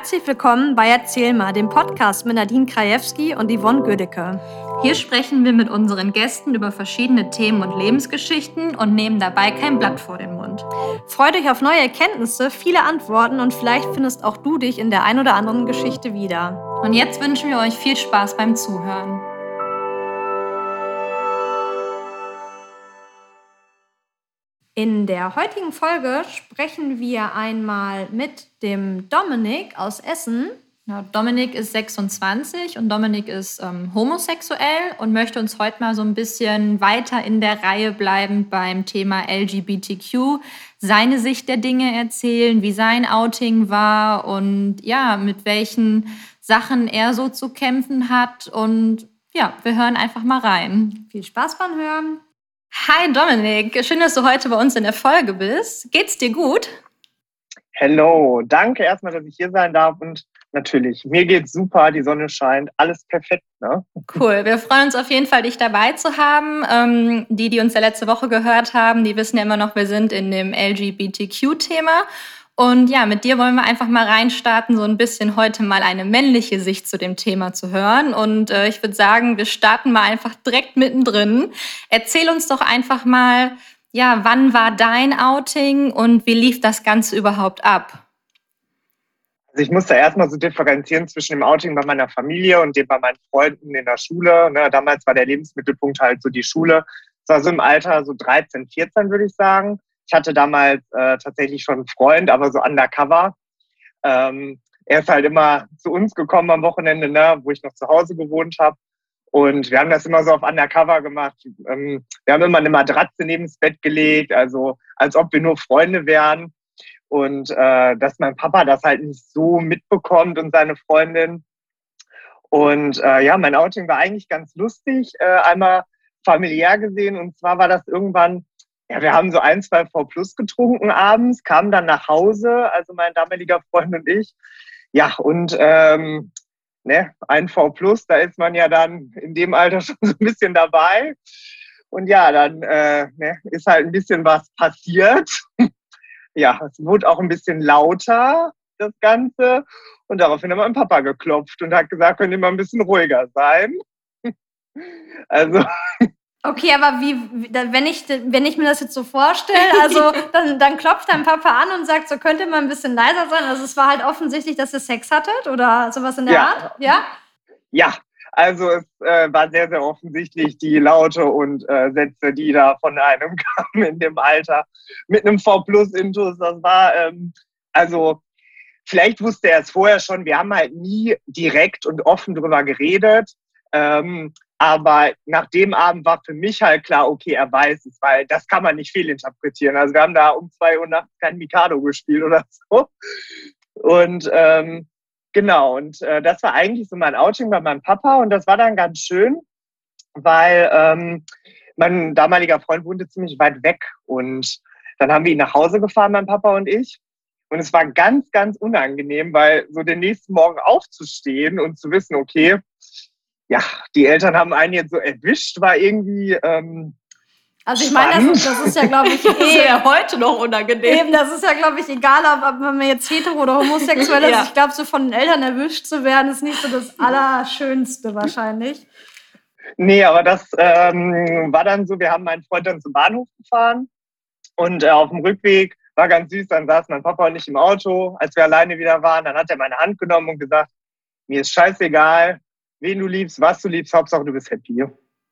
Herzlich willkommen bei Erzähl mal, dem Podcast mit Nadine Krajewski und Yvonne Gödecke. Hier sprechen wir mit unseren Gästen über verschiedene Themen und Lebensgeschichten und nehmen dabei kein Blatt vor den Mund. Freut euch auf neue Erkenntnisse, viele Antworten und vielleicht findest auch du dich in der ein oder anderen Geschichte wieder. Und jetzt wünschen wir euch viel Spaß beim Zuhören. In der heutigen Folge sprechen wir einmal mit dem Dominik aus Essen. Ja, Dominik ist 26 und Dominik ist ähm, homosexuell und möchte uns heute mal so ein bisschen weiter in der Reihe bleiben beim Thema LGBTQ, seine Sicht der Dinge erzählen, wie sein Outing war und ja, mit welchen Sachen er so zu kämpfen hat. Und ja, wir hören einfach mal rein. Viel Spaß beim Hören. Hi Dominik, schön, dass du heute bei uns in der Folge bist. Geht's dir gut? Hello, danke erstmal, dass ich hier sein darf und natürlich, mir geht's super, die Sonne scheint, alles perfekt. Ne? Cool, wir freuen uns auf jeden Fall, dich dabei zu haben. Ähm, die, die uns ja letzte Woche gehört haben, die wissen ja immer noch, wir sind in dem LGBTQ-Thema. Und ja, mit dir wollen wir einfach mal reinstarten, so ein bisschen heute mal eine männliche Sicht zu dem Thema zu hören. Und äh, ich würde sagen, wir starten mal einfach direkt mittendrin. Erzähl uns doch einfach mal, ja, wann war dein Outing und wie lief das Ganze überhaupt ab? Also ich musste erstmal so differenzieren zwischen dem Outing bei meiner Familie und dem bei meinen Freunden in der Schule. Ne, damals war der Lebensmittelpunkt halt so die Schule. Das war so im Alter so 13, 14, würde ich sagen. Ich hatte damals äh, tatsächlich schon einen Freund, aber so undercover. Ähm, er ist halt immer zu uns gekommen am Wochenende, ne, wo ich noch zu Hause gewohnt habe. Und wir haben das immer so auf Undercover gemacht. Ähm, wir haben immer eine Matratze neben das Bett gelegt, also als ob wir nur Freunde wären. Und äh, dass mein Papa das halt nicht so mitbekommt und seine Freundin. Und äh, ja, mein Outing war eigentlich ganz lustig, äh, einmal familiär gesehen. Und zwar war das irgendwann ja, wir haben so ein, zwei V Plus getrunken abends, kamen dann nach Hause, also mein damaliger Freund und ich. Ja, und ähm, ne, ein V Plus, da ist man ja dann in dem Alter schon so ein bisschen dabei. Und ja, dann äh, ne, ist halt ein bisschen was passiert. ja, es wurde auch ein bisschen lauter, das Ganze. Und daraufhin hat mein Papa geklopft und hat gesagt, könnt ihr mal ein bisschen ruhiger sein. also Okay, aber wie, wenn ich, wenn ich mir das jetzt so vorstelle, also dann, dann klopft dein Papa an und sagt, so könnte man ein bisschen leiser sein. Also es war halt offensichtlich, dass ihr Sex hattet oder sowas in der ja. Art, ja? Ja, also es äh, war sehr, sehr offensichtlich die Laute und äh, Sätze, die da von einem kamen in dem Alter mit einem V Plus Intus. Das war ähm, also vielleicht wusste er es vorher schon. Wir haben halt nie direkt und offen drüber geredet. Ähm, aber nach dem Abend war für mich halt klar, okay, er weiß es, weil das kann man nicht fehlinterpretieren. Also wir haben da um zwei Uhr nachts kein Mikado gespielt oder so. Und ähm, genau, und äh, das war eigentlich so mein Outing bei meinem Papa und das war dann ganz schön, weil ähm, mein damaliger Freund wohnte ziemlich weit weg und dann haben wir ihn nach Hause gefahren, mein Papa und ich. Und es war ganz, ganz unangenehm, weil so den nächsten Morgen aufzustehen und zu wissen, okay, ja, die Eltern haben einen jetzt so erwischt, war irgendwie. Ähm, also ich meine, das, das, ist ja, glaube ich, eh ja heute noch unangenehm. Eben, das ist ja, glaube ich, egal, ob, man jetzt hetero oder homosexuell ist. ja. Ich glaube, so von den Eltern erwischt zu werden, ist nicht so das Allerschönste wahrscheinlich. Nee, aber das ähm, war dann so, wir haben meinen Freund dann zum Bahnhof gefahren und äh, auf dem Rückweg war ganz süß, dann saß mein Papa und ich im Auto, als wir alleine wieder waren, dann hat er meine Hand genommen und gesagt, mir ist scheißegal, wen du liebst, was du liebst, Hauptsache du bist happy.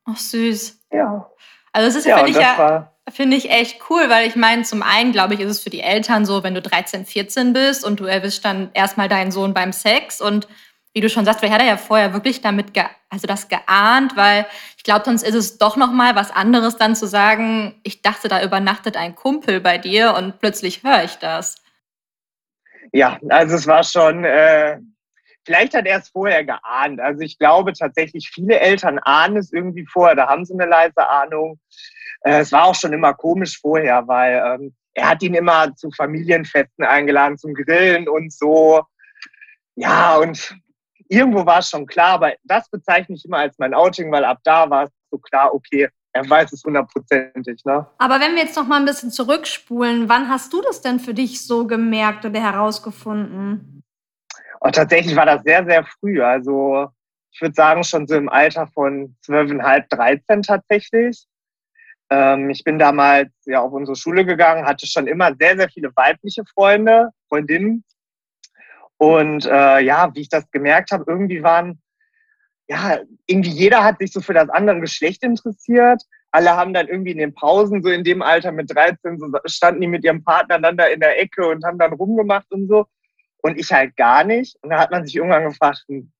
Ach, süß. Ja. Also das ist ja, finde ich ja, finde ich echt cool, weil ich meine, zum einen, glaube ich, ist es für die Eltern so, wenn du 13, 14 bist und du erwischst dann erstmal deinen Sohn beim Sex und wie du schon sagst, wer hat er ja vorher wirklich damit, also das geahnt, weil ich glaube, sonst ist es doch noch mal was anderes dann zu sagen, ich dachte, da übernachtet ein Kumpel bei dir und plötzlich höre ich das. Ja, also es war schon, äh, Vielleicht hat er es vorher geahnt. Also ich glaube tatsächlich, viele Eltern ahnen es irgendwie vorher, da haben sie eine leise Ahnung. Äh, es war auch schon immer komisch vorher, weil ähm, er hat ihn immer zu Familienfesten eingeladen, zum Grillen und so. Ja, und irgendwo war es schon klar, aber das bezeichne ich immer als mein Outing, weil ab da war es so klar, okay, er weiß es hundertprozentig. Ne? Aber wenn wir jetzt noch mal ein bisschen zurückspulen, wann hast du das denn für dich so gemerkt oder herausgefunden? Und tatsächlich war das sehr, sehr früh. Also ich würde sagen, schon so im Alter von zwölfeinhalb, dreizehn tatsächlich. Ähm, ich bin damals ja auf unsere Schule gegangen, hatte schon immer sehr, sehr viele weibliche Freunde, Freundinnen. Und äh, ja, wie ich das gemerkt habe, irgendwie waren, ja, irgendwie jeder hat sich so für das andere Geschlecht interessiert. Alle haben dann irgendwie in den Pausen, so in dem Alter mit 13, so standen die mit ihrem Partner dann da in der Ecke und haben dann rumgemacht und so. Und ich halt gar nicht. Und da hat man sich irgendwann gefragt, hm,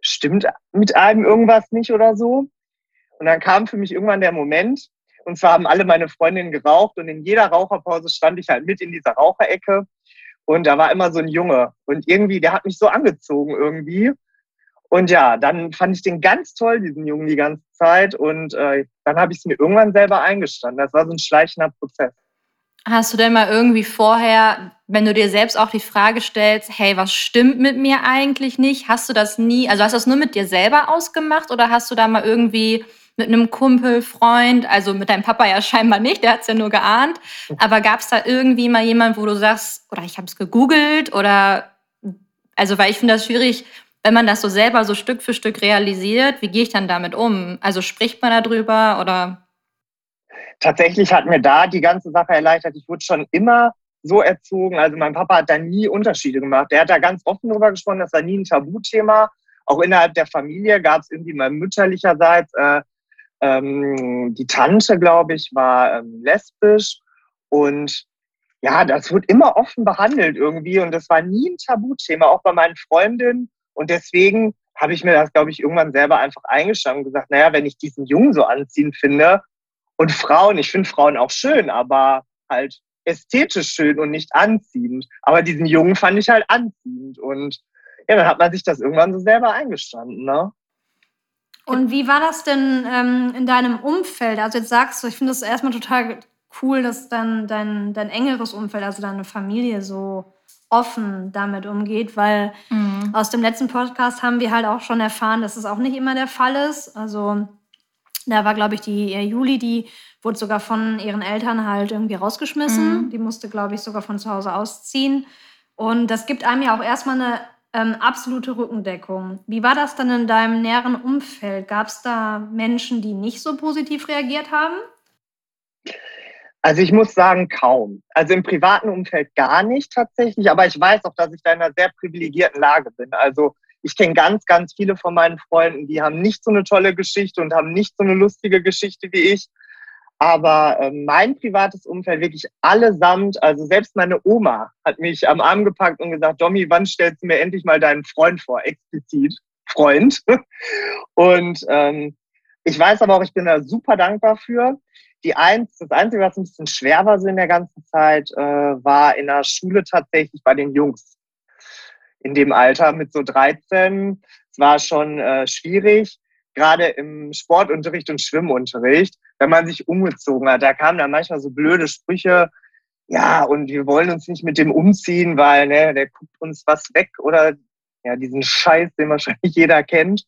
stimmt mit einem irgendwas nicht oder so? Und dann kam für mich irgendwann der Moment, und zwar haben alle meine Freundinnen geraucht und in jeder Raucherpause stand ich halt mit in dieser Raucherecke. Und da war immer so ein Junge. Und irgendwie, der hat mich so angezogen irgendwie. Und ja, dann fand ich den ganz toll, diesen Jungen, die ganze Zeit. Und äh, dann habe ich es mir irgendwann selber eingestanden. Das war so ein schleichender Prozess. Hast du denn mal irgendwie vorher, wenn du dir selbst auch die Frage stellst, hey, was stimmt mit mir eigentlich nicht? Hast du das nie, also hast du das nur mit dir selber ausgemacht oder hast du da mal irgendwie mit einem Kumpel, Freund, also mit deinem Papa ja scheinbar nicht, der hat es ja nur geahnt. Aber gab es da irgendwie mal jemand, wo du sagst, oder ich habe es gegoogelt oder, also weil ich finde das schwierig, wenn man das so selber so Stück für Stück realisiert, wie gehe ich dann damit um? Also spricht man darüber oder? Tatsächlich hat mir da die ganze Sache erleichtert. Ich wurde schon immer so erzogen. Also mein Papa hat da nie Unterschiede gemacht. Der hat da ganz offen drüber gesprochen. Das war nie ein Tabuthema. Auch innerhalb der Familie gab es irgendwie mal mütterlicherseits äh, ähm, die Tante, glaube ich, war ähm, lesbisch und ja, das wird immer offen behandelt irgendwie und das war nie ein Tabuthema, auch bei meinen Freundinnen. Und deswegen habe ich mir das, glaube ich, irgendwann selber einfach eingestanden und gesagt, naja, wenn ich diesen Jungen so anziehend finde und Frauen, ich finde Frauen auch schön, aber halt ästhetisch schön und nicht anziehend. Aber diesen Jungen fand ich halt anziehend und ja, dann hat man sich das irgendwann so selber eingestanden, ne? Und wie war das denn ähm, in deinem Umfeld? Also jetzt sagst du, ich finde es erstmal total cool, dass dann dein, dein engeres Umfeld, also deine Familie so offen damit umgeht, weil mhm. aus dem letzten Podcast haben wir halt auch schon erfahren, dass es auch nicht immer der Fall ist. Also da war, glaube ich, die Juli, die wurde sogar von ihren Eltern halt irgendwie rausgeschmissen. Mhm. Die musste, glaube ich, sogar von zu Hause ausziehen. Und das gibt einem ja auch erstmal eine ähm, absolute Rückendeckung. Wie war das dann in deinem näheren Umfeld? Gab es da Menschen, die nicht so positiv reagiert haben? Also ich muss sagen, kaum. Also im privaten Umfeld gar nicht tatsächlich, aber ich weiß auch, dass ich da in einer sehr privilegierten Lage bin. Also ich kenne ganz, ganz viele von meinen Freunden, die haben nicht so eine tolle Geschichte und haben nicht so eine lustige Geschichte wie ich. Aber äh, mein privates Umfeld wirklich allesamt, also selbst meine Oma hat mich am Arm gepackt und gesagt, Domi, wann stellst du mir endlich mal deinen Freund vor? Explizit Freund. und ähm, ich weiß aber auch, ich bin da super dankbar für. Die eins, das Einzige, was ein bisschen schwer war so in der ganzen Zeit, äh, war in der Schule tatsächlich bei den Jungs. In dem Alter mit so 13. Es war schon äh, schwierig gerade im Sportunterricht und Schwimmunterricht, wenn man sich umgezogen hat. Da kamen dann manchmal so blöde Sprüche, ja, und wir wollen uns nicht mit dem umziehen, weil ne, der guckt uns was weg oder ja, diesen Scheiß, den wahrscheinlich jeder kennt.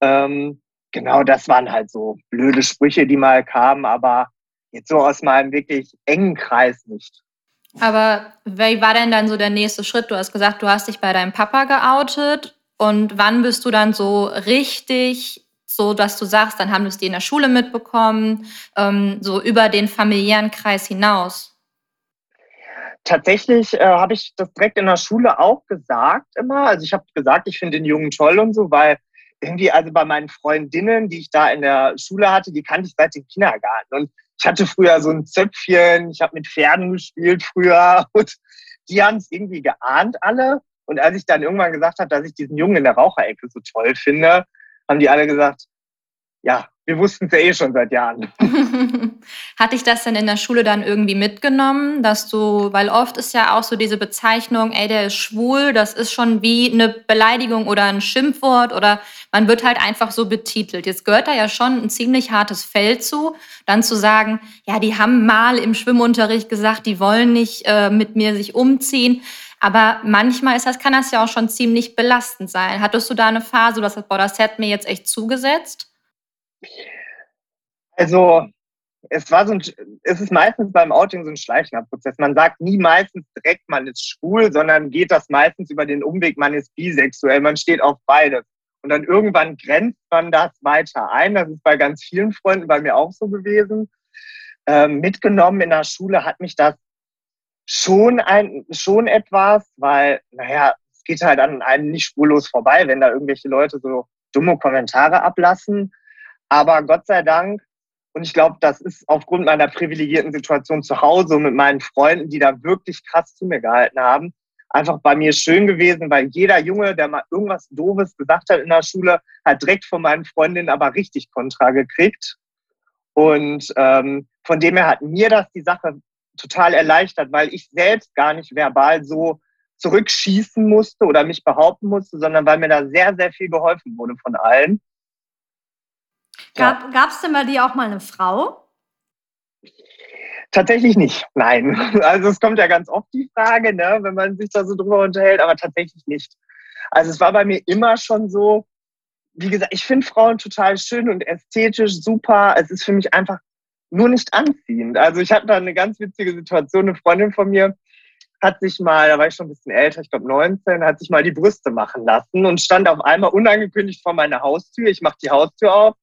Ähm, genau, das waren halt so blöde Sprüche, die mal kamen, aber jetzt so aus meinem wirklich engen Kreis nicht. Aber wie war denn dann so der nächste Schritt? Du hast gesagt, du hast dich bei deinem Papa geoutet. Und wann bist du dann so richtig, so dass du sagst, dann haben wir es die in der Schule mitbekommen, ähm, so über den familiären Kreis hinaus? Tatsächlich äh, habe ich das direkt in der Schule auch gesagt immer. Also ich habe gesagt, ich finde den Jungen toll und so, weil irgendwie, also bei meinen Freundinnen, die ich da in der Schule hatte, die kannte ich seit dem Kindergarten. Und ich hatte früher so ein Zöpfchen, ich habe mit Pferden gespielt früher und die haben es irgendwie geahnt alle. Und als ich dann irgendwann gesagt habe, dass ich diesen Jungen in der Raucherecke so toll finde, haben die alle gesagt, ja, wir wussten es ja eh schon seit Jahren. Hat dich das denn in der Schule dann irgendwie mitgenommen, dass du, weil oft ist ja auch so diese Bezeichnung, ey, der ist schwul, das ist schon wie eine Beleidigung oder ein Schimpfwort oder man wird halt einfach so betitelt. Jetzt gehört da ja schon ein ziemlich hartes Feld zu, dann zu sagen, ja, die haben mal im Schwimmunterricht gesagt, die wollen nicht äh, mit mir sich umziehen. Aber manchmal ist das, kann das ja auch schon ziemlich belastend sein. Hattest du da eine Phase, wo du sagst, boah, das hat mir jetzt echt zugesetzt? Also, es war so ein, es ist meistens beim Outing so ein schleichender Prozess. Man sagt nie meistens direkt, man ist schwul, sondern geht das meistens über den Umweg, man ist bisexuell, man steht auf beides. Und dann irgendwann grenzt man das weiter ein. Das ist bei ganz vielen Freunden bei mir auch so gewesen. Ähm, mitgenommen in der Schule hat mich das schon ein, schon etwas, weil, naja, es geht halt an einem nicht spurlos vorbei, wenn da irgendwelche Leute so dumme Kommentare ablassen. Aber Gott sei Dank, und ich glaube, das ist aufgrund meiner privilegierten Situation zu Hause mit meinen Freunden, die da wirklich krass zu mir gehalten haben, einfach bei mir schön gewesen, weil jeder Junge, der mal irgendwas Doofes gesagt hat in der Schule, hat direkt von meinen Freundinnen aber richtig Kontra gekriegt. Und ähm, von dem her hat mir das die Sache total erleichtert, weil ich selbst gar nicht verbal so zurückschießen musste oder mich behaupten musste, sondern weil mir da sehr, sehr viel geholfen wurde von allen. Gab es denn bei dir auch mal eine Frau? Tatsächlich nicht, nein. Also es kommt ja ganz oft die Frage, ne, wenn man sich da so drüber unterhält, aber tatsächlich nicht. Also es war bei mir immer schon so, wie gesagt, ich finde Frauen total schön und ästhetisch super. Es ist für mich einfach nur nicht anziehend. Also ich hatte da eine ganz witzige Situation. Eine Freundin von mir hat sich mal, da war ich schon ein bisschen älter, ich glaube 19, hat sich mal die Brüste machen lassen und stand auf einmal unangekündigt vor meiner Haustür. Ich mache die Haustür auf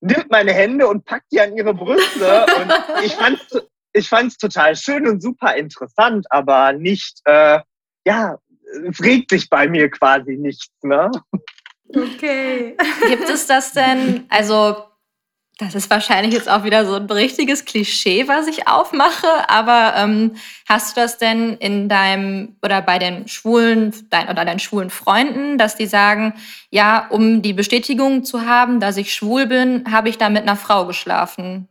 nimmt meine Hände und packt die an ihre Brüste. und ich fand's, ich fand's total schön und super interessant, aber nicht, äh, ja, es regt sich bei mir quasi nichts, ne? Okay. Gibt es das denn, also das ist wahrscheinlich jetzt auch wieder so ein richtiges Klischee, was ich aufmache. Aber ähm, hast du das denn in deinem oder bei den schwulen dein, oder deinen schwulen Freunden, dass die sagen, ja, um die Bestätigung zu haben, dass ich schwul bin, habe ich da mit einer Frau geschlafen?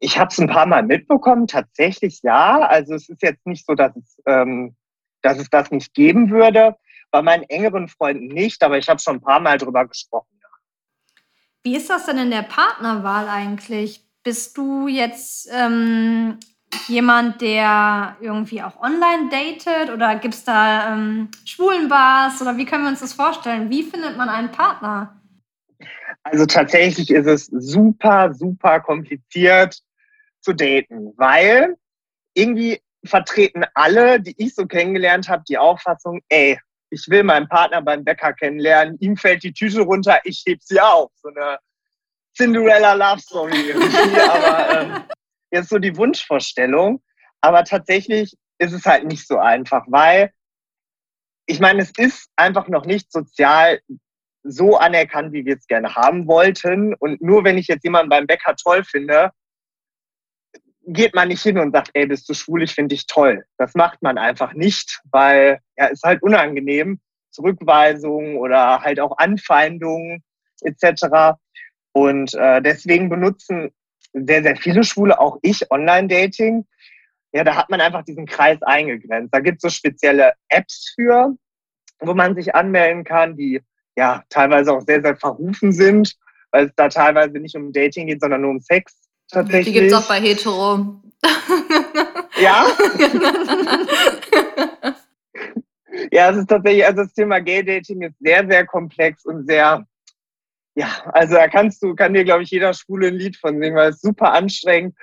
Ich habe es ein paar Mal mitbekommen, tatsächlich ja. Also es ist jetzt nicht so, dass es, ähm, dass es das nicht geben würde. Bei meinen engeren Freunden nicht, aber ich habe schon ein paar Mal drüber gesprochen. Wie ist das denn in der Partnerwahl eigentlich? Bist du jetzt ähm, jemand, der irgendwie auch online datet oder gibt es da ähm, Schwulenbars oder wie können wir uns das vorstellen? Wie findet man einen Partner? Also tatsächlich ist es super, super kompliziert zu daten, weil irgendwie vertreten alle, die ich so kennengelernt habe, die Auffassung, ey, ich will meinen Partner beim Bäcker kennenlernen, ihm fällt die Tüte runter, ich heb sie auf. So eine Cinderella Love Story aber ähm, jetzt so die Wunschvorstellung. Aber tatsächlich ist es halt nicht so einfach, weil ich meine, es ist einfach noch nicht sozial so anerkannt, wie wir es gerne haben wollten. Und nur wenn ich jetzt jemanden beim Bäcker toll finde, geht man nicht hin und sagt, ey, bist du schwul, ich finde dich toll. Das macht man einfach nicht, weil ja, ist halt unangenehm. Zurückweisungen oder halt auch Anfeindungen etc. Und äh, deswegen benutzen sehr, sehr viele Schwule, auch ich, Online-Dating. Ja, da hat man einfach diesen Kreis eingegrenzt. Da gibt es so spezielle Apps für, wo man sich anmelden kann, die ja teilweise auch sehr, sehr verrufen sind, weil es da teilweise nicht um Dating geht, sondern nur um Sex tatsächlich. Die gibt es auch bei Hetero. Ja? ja, es ist tatsächlich, also das Thema Gay-Dating ist sehr, sehr komplex und sehr, ja, also da kannst du, kann dir, glaube ich, jeder Schwule ein Lied von singen, weil es super anstrengend.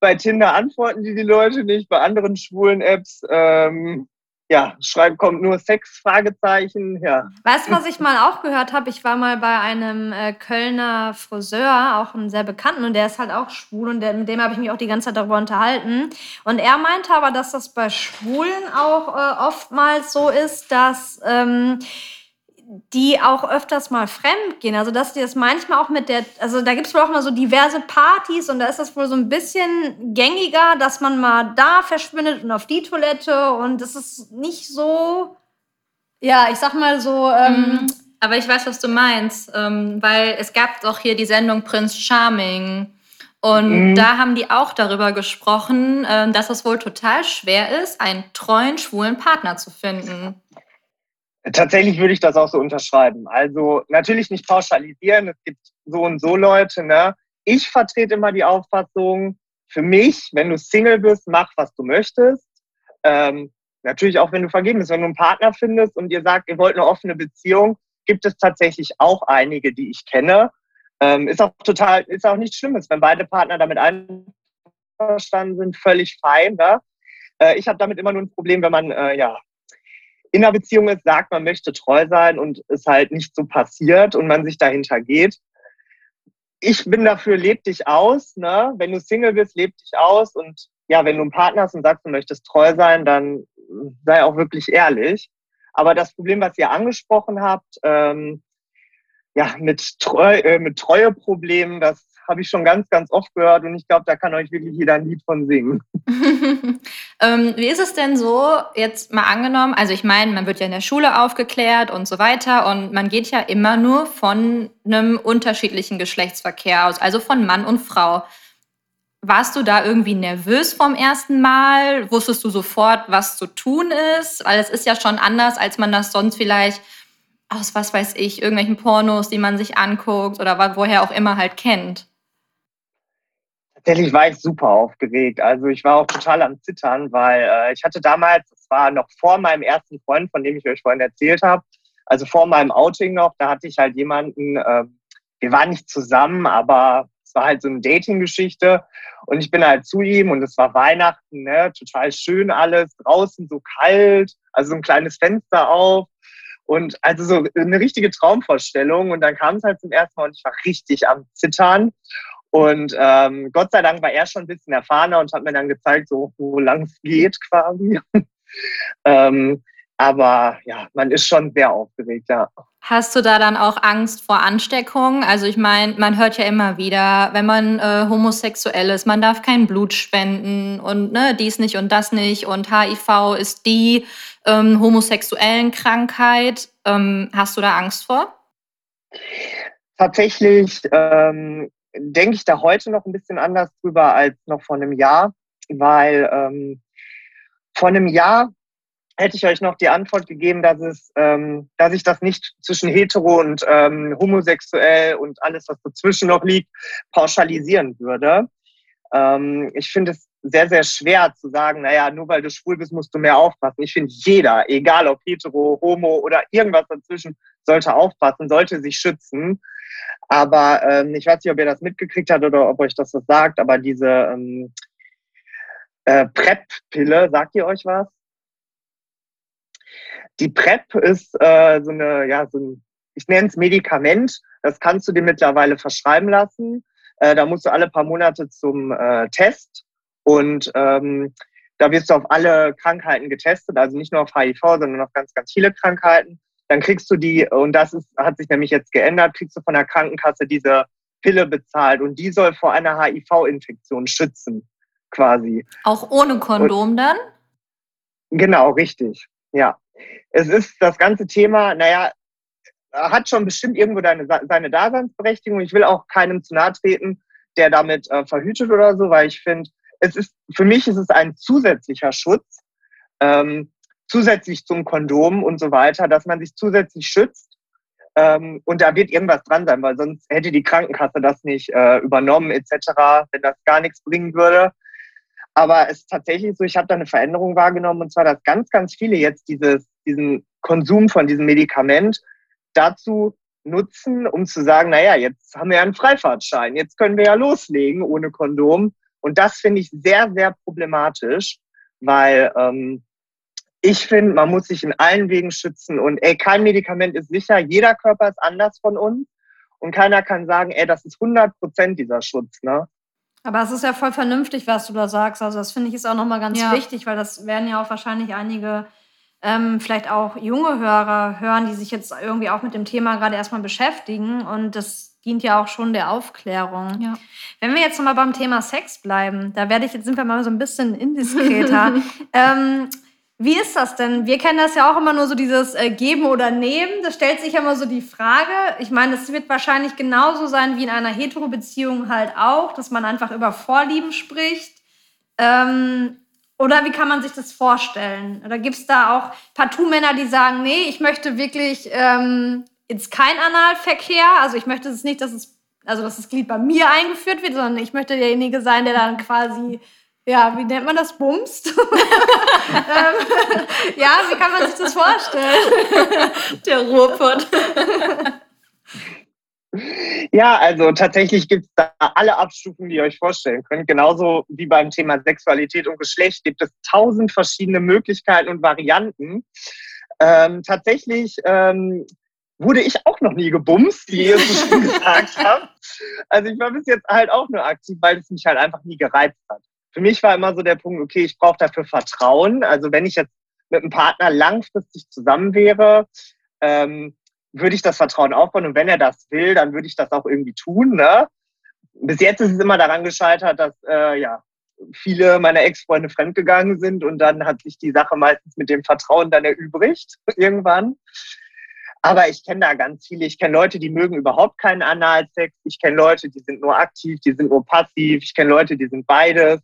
Bei Tinder antworten die die Leute nicht, bei anderen schwulen Apps ähm, ja, schreiben kommt nur Sex, Fragezeichen, ja. Weißt du, was ich mal auch gehört habe? Ich war mal bei einem äh, Kölner Friseur, auch einem sehr bekannten, und der ist halt auch schwul und der, mit dem habe ich mich auch die ganze Zeit darüber unterhalten. Und er meinte aber, dass das bei Schwulen auch äh, oftmals so ist, dass ähm, die auch öfters mal fremd gehen. Also dass die das manchmal auch mit der, also da gibt es wohl auch mal so diverse Partys und da ist das wohl so ein bisschen gängiger, dass man mal da verschwindet und auf die Toilette und das ist nicht so, ja, ich sag mal so. Ähm, mhm. aber ich weiß, was du meinst, ähm, weil es gab doch hier die Sendung Prince Charming. Und mhm. da haben die auch darüber gesprochen, äh, dass es wohl total schwer ist, einen treuen schwulen Partner zu finden. Tatsächlich würde ich das auch so unterschreiben. Also natürlich nicht pauschalisieren. Es gibt so und so Leute. Ne? Ich vertrete immer die Auffassung, für mich, wenn du Single bist, mach, was du möchtest. Ähm, natürlich auch, wenn du vergeben bist. Wenn du einen Partner findest und ihr sagt, ihr wollt eine offene Beziehung, gibt es tatsächlich auch einige, die ich kenne. Ähm, ist auch total, ist auch nichts Schlimmes, wenn beide Partner damit einverstanden sind, völlig fein. Ne? Äh, ich habe damit immer nur ein Problem, wenn man äh, ja in einer Beziehung ist, sagt, man möchte treu sein und es halt nicht so passiert und man sich dahinter geht. Ich bin dafür, leb dich aus. Ne? Wenn du Single bist, leb dich aus. Und ja, wenn du einen Partner hast und sagst, du möchtest treu sein, dann sei auch wirklich ehrlich. Aber das Problem, was ihr angesprochen habt, ähm, ja, mit, Treu, äh, mit Treueproblemen, das habe ich schon ganz, ganz oft gehört und ich glaube, da kann euch wirklich jeder ein Lied von singen. ähm, wie ist es denn so, jetzt mal angenommen, also ich meine, man wird ja in der Schule aufgeklärt und so weiter und man geht ja immer nur von einem unterschiedlichen Geschlechtsverkehr aus, also von Mann und Frau. Warst du da irgendwie nervös vom ersten Mal? Wusstest du sofort, was zu tun ist? Weil es ist ja schon anders, als man das sonst vielleicht aus was weiß ich, irgendwelchen Pornos, die man sich anguckt oder woher auch immer halt kennt? Tatsächlich war ich super aufgeregt. Also ich war auch total am Zittern, weil äh, ich hatte damals, es war noch vor meinem ersten Freund, von dem ich euch vorhin erzählt habe, also vor meinem Outing noch, da hatte ich halt jemanden, äh, wir waren nicht zusammen, aber es war halt so eine Dating-Geschichte und ich bin halt zu ihm und es war Weihnachten, ne, total schön alles, draußen so kalt, also so ein kleines Fenster auf und also so eine richtige Traumvorstellung. Und dann kam es halt zum ersten Mal und ich war richtig am Zittern. Und ähm, Gott sei Dank war er schon ein bisschen erfahrener und hat mir dann gezeigt, so wo lang es geht quasi. ähm, aber ja, man ist schon sehr aufgeregt, ja. Hast du da dann auch Angst vor Ansteckung? Also ich meine, man hört ja immer wieder, wenn man äh, homosexuell ist, man darf kein Blut spenden und ne, dies nicht und das nicht und HIV ist die ähm, homosexuellen Krankheit. Ähm, hast du da Angst vor? Tatsächlich ähm, denke ich da heute noch ein bisschen anders drüber als noch vor einem Jahr, weil ähm, vor einem Jahr hätte ich euch noch die Antwort gegeben, dass es, ähm, dass ich das nicht zwischen hetero und ähm, homosexuell und alles, was dazwischen noch liegt, pauschalisieren würde. Ähm, ich finde es sehr, sehr schwer zu sagen, naja, nur weil du schwul bist, musst du mehr aufpassen. Ich finde, jeder, egal ob hetero, homo oder irgendwas dazwischen, sollte aufpassen, sollte sich schützen. Aber ähm, ich weiß nicht, ob ihr das mitgekriegt habt oder ob euch das was sagt, aber diese ähm, äh, PrEP-Pille, sagt ihr euch was? Die PrEP ist äh, so eine, ja, so ein, ich nenne es Medikament, das kannst du dir mittlerweile verschreiben lassen. Äh, da musst du alle paar Monate zum äh, Test und ähm, da wirst du auf alle Krankheiten getestet, also nicht nur auf HIV, sondern auf ganz, ganz viele Krankheiten. Dann kriegst du die, und das ist, hat sich nämlich jetzt geändert, kriegst du von der Krankenkasse diese Pille bezahlt und die soll vor einer HIV-Infektion schützen, quasi. Auch ohne Kondom und, dann? Genau, richtig, ja. Es ist das ganze Thema, naja, hat schon bestimmt irgendwo deine, seine Daseinsberechtigung. Ich will auch keinem zu nahe treten, der damit äh, verhütet oder so, weil ich finde, es ist, für mich ist es ein zusätzlicher Schutz, ähm, zusätzlich zum Kondom und so weiter, dass man sich zusätzlich schützt. Ähm, und da wird irgendwas dran sein, weil sonst hätte die Krankenkasse das nicht äh, übernommen etc., wenn das gar nichts bringen würde. Aber es ist tatsächlich so, ich habe da eine Veränderung wahrgenommen und zwar, dass ganz, ganz viele jetzt dieses, diesen Konsum von diesem Medikament dazu nutzen, um zu sagen, naja, jetzt haben wir ja einen Freifahrtschein, jetzt können wir ja loslegen ohne Kondom. Und das finde ich sehr, sehr problematisch, weil ähm, ich finde, man muss sich in allen Wegen schützen. Und ey, kein Medikament ist sicher, jeder Körper ist anders von uns. Und keiner kann sagen, ey, das ist 100 Prozent dieser Schutz. Ne? Aber es ist ja voll vernünftig, was du da sagst. Also das finde ich ist auch nochmal ganz ja. wichtig, weil das werden ja auch wahrscheinlich einige, ähm, vielleicht auch junge Hörer hören, die sich jetzt irgendwie auch mit dem Thema gerade erstmal beschäftigen. Und das dient ja auch schon der Aufklärung. Ja. Wenn wir jetzt nochmal beim Thema Sex bleiben, da werde ich jetzt sind wir mal so ein bisschen indiskreter. ähm, wie ist das denn? Wir kennen das ja auch immer nur so dieses äh, Geben oder Nehmen. Das stellt sich ja immer so die Frage. Ich meine, das wird wahrscheinlich genauso sein wie in einer Hetero-Beziehung halt auch, dass man einfach über Vorlieben spricht. Ähm, oder wie kann man sich das vorstellen? Oder gibt es da auch Partout-Männer, die sagen, nee, ich möchte wirklich ähm, jetzt kein Analverkehr. Also ich möchte es nicht, dass es, also dass das Glied bei mir eingeführt wird, sondern ich möchte derjenige sein, der dann quasi, ja, wie nennt man das, bumst? ähm, ja, wie kann man sich das vorstellen? Der Ruhrpott. Ja, also tatsächlich gibt es da alle Abstufungen, die ihr euch vorstellen könnt. Genauso wie beim Thema Sexualität und Geschlecht gibt es tausend verschiedene Möglichkeiten und Varianten. Ähm, tatsächlich ähm, wurde ich auch noch nie gebumst, wie ihr es schon gesagt habt. Also ich war bis jetzt halt auch nur aktiv, weil es mich halt einfach nie gereizt hat. Für mich war immer so der Punkt, okay, ich brauche dafür Vertrauen. Also wenn ich jetzt mit einem Partner langfristig zusammen wäre, ähm, würde ich das Vertrauen aufbauen. Und wenn er das will, dann würde ich das auch irgendwie tun. Ne? Bis jetzt ist es immer daran gescheitert, dass äh, ja, viele meiner Ex-Freunde fremdgegangen sind und dann hat sich die Sache meistens mit dem Vertrauen dann erübrigt irgendwann. Aber ich kenne da ganz viele. Ich kenne Leute, die mögen überhaupt keinen Analsex. Ich kenne Leute, die sind nur aktiv, die sind nur passiv. Ich kenne Leute, die sind beides.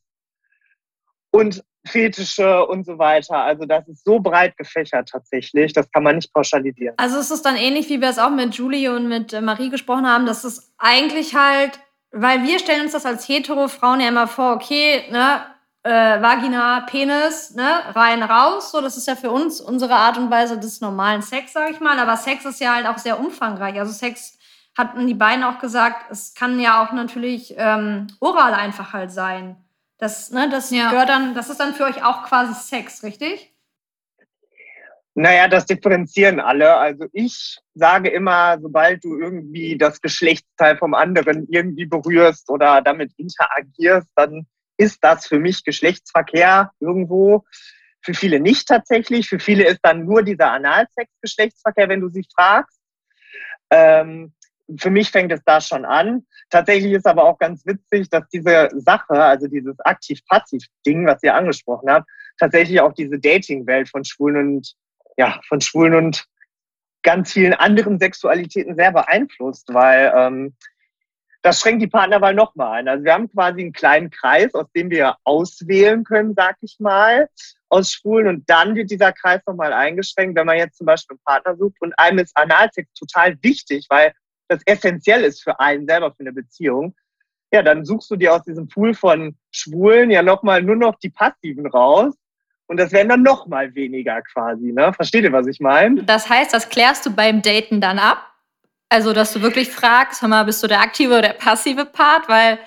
Und Fetische und so weiter. Also das ist so breit gefächert tatsächlich, das kann man nicht pauschalisieren. Also es ist dann ähnlich, wie wir es auch mit Julie und mit äh, Marie gesprochen haben, dass es eigentlich halt, weil wir stellen uns das als hetero Frauen ja immer vor, okay, ne, äh, Vagina, Penis, ne, rein, raus, so, das ist ja für uns unsere Art und Weise des normalen Sex, sag ich mal, aber Sex ist ja halt auch sehr umfangreich, also Sex hatten die beiden auch gesagt, es kann ja auch natürlich ähm, oral einfach halt sein. Das, ne, das ja. gehört dann, das ist dann für euch auch quasi Sex, richtig? Naja, das differenzieren alle. Also ich sage immer, sobald du irgendwie das Geschlechtsteil vom anderen irgendwie berührst oder damit interagierst, dann ist das für mich Geschlechtsverkehr irgendwo. Für viele nicht tatsächlich. Für viele ist dann nur dieser Analsex Geschlechtsverkehr, wenn du sie fragst. Ähm, für mich fängt es da schon an. Tatsächlich ist aber auch ganz witzig, dass diese Sache, also dieses aktiv-passiv-Ding, was ihr angesprochen habt, tatsächlich auch diese Dating-Welt von Schwulen und, ja, von Schwulen und ganz vielen anderen Sexualitäten sehr beeinflusst, weil ähm, das schränkt die Partnerwahl nochmal ein. Also wir haben quasi einen kleinen Kreis, aus dem wir auswählen können, sag ich mal, aus Schwulen und dann wird dieser Kreis nochmal eingeschränkt, wenn man jetzt zum Beispiel einen Partner sucht und einem ist Analsex total wichtig, weil das essentiell ist für einen selber, für eine Beziehung, ja, dann suchst du dir aus diesem Pool von Schwulen ja nochmal nur noch die Passiven raus. Und das werden dann nochmal weniger quasi, ne? Versteht ihr, was ich meine? Das heißt, das klärst du beim Daten dann ab? Also, dass du wirklich fragst, hör mal, bist du der aktive oder der passive Part? Weil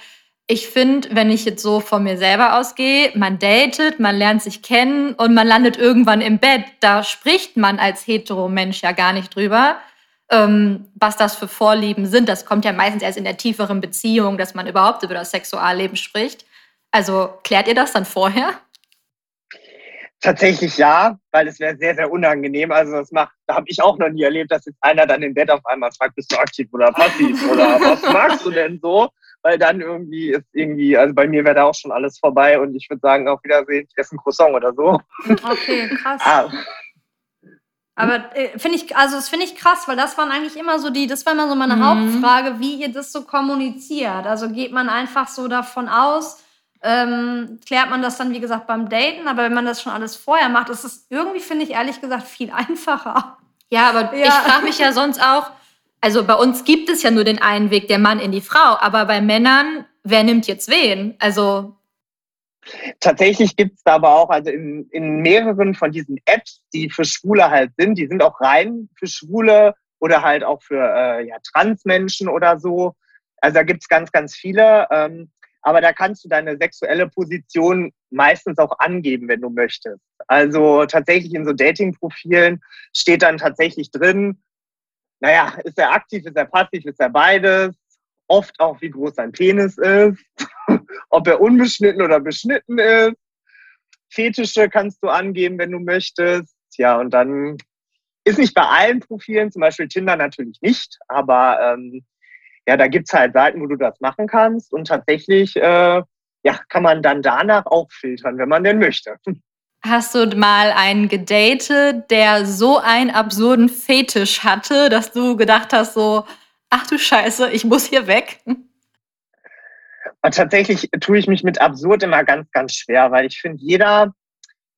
ich finde, wenn ich jetzt so von mir selber ausgehe, man datet, man lernt sich kennen und man landet irgendwann im Bett. Da spricht man als hetero Mensch ja gar nicht drüber ähm, was das für Vorlieben sind. Das kommt ja meistens erst in der tieferen Beziehung, dass man überhaupt über das Sexualleben spricht. Also klärt ihr das dann vorher? Tatsächlich ja, weil es wäre sehr, sehr unangenehm. Also das macht, da habe ich auch noch nie erlebt, dass jetzt einer dann im Bett auf einmal fragt, bist du aktiv oder passiv oder was magst du denn so? Weil dann irgendwie ist irgendwie, also bei mir wäre da auch schon alles vorbei und ich würde sagen, auf Wiedersehen, ich esse ein Croissant oder so. Okay, krass. Ah, aber äh, finde ich, also das finde ich krass, weil das waren eigentlich immer so die, das war immer so meine mhm. Hauptfrage, wie ihr das so kommuniziert. Also geht man einfach so davon aus, ähm, klärt man das dann, wie gesagt, beim Daten, aber wenn man das schon alles vorher macht, ist es irgendwie, finde ich ehrlich gesagt, viel einfacher. Ja, aber ja. ich frage mich ja sonst auch, also bei uns gibt es ja nur den einen Weg, der Mann in die Frau, aber bei Männern, wer nimmt jetzt wen? Also Tatsächlich gibt es da aber auch, also in, in mehreren von diesen Apps, die für Schwule halt sind, die sind auch rein für Schwule oder halt auch für äh, ja, Transmenschen oder so. Also da gibt es ganz, ganz viele. Ähm, aber da kannst du deine sexuelle Position meistens auch angeben, wenn du möchtest. Also tatsächlich in so Dating-Profilen steht dann tatsächlich drin, naja, ist er aktiv, ist er passiv, ist er beides? oft auch, wie groß sein Penis ist, ob er unbeschnitten oder beschnitten ist. Fetische kannst du angeben, wenn du möchtest. Ja, und dann ist nicht bei allen Profilen, zum Beispiel Tinder natürlich nicht, aber ähm, ja, da gibt es halt Seiten, wo du das machen kannst und tatsächlich äh, ja, kann man dann danach auch filtern, wenn man denn möchte. Hast du mal einen gedatet, der so einen absurden Fetisch hatte, dass du gedacht hast, so, ach du Scheiße, ich muss hier weg? Und tatsächlich tue ich mich mit absurd immer ganz, ganz schwer, weil ich finde, jeder,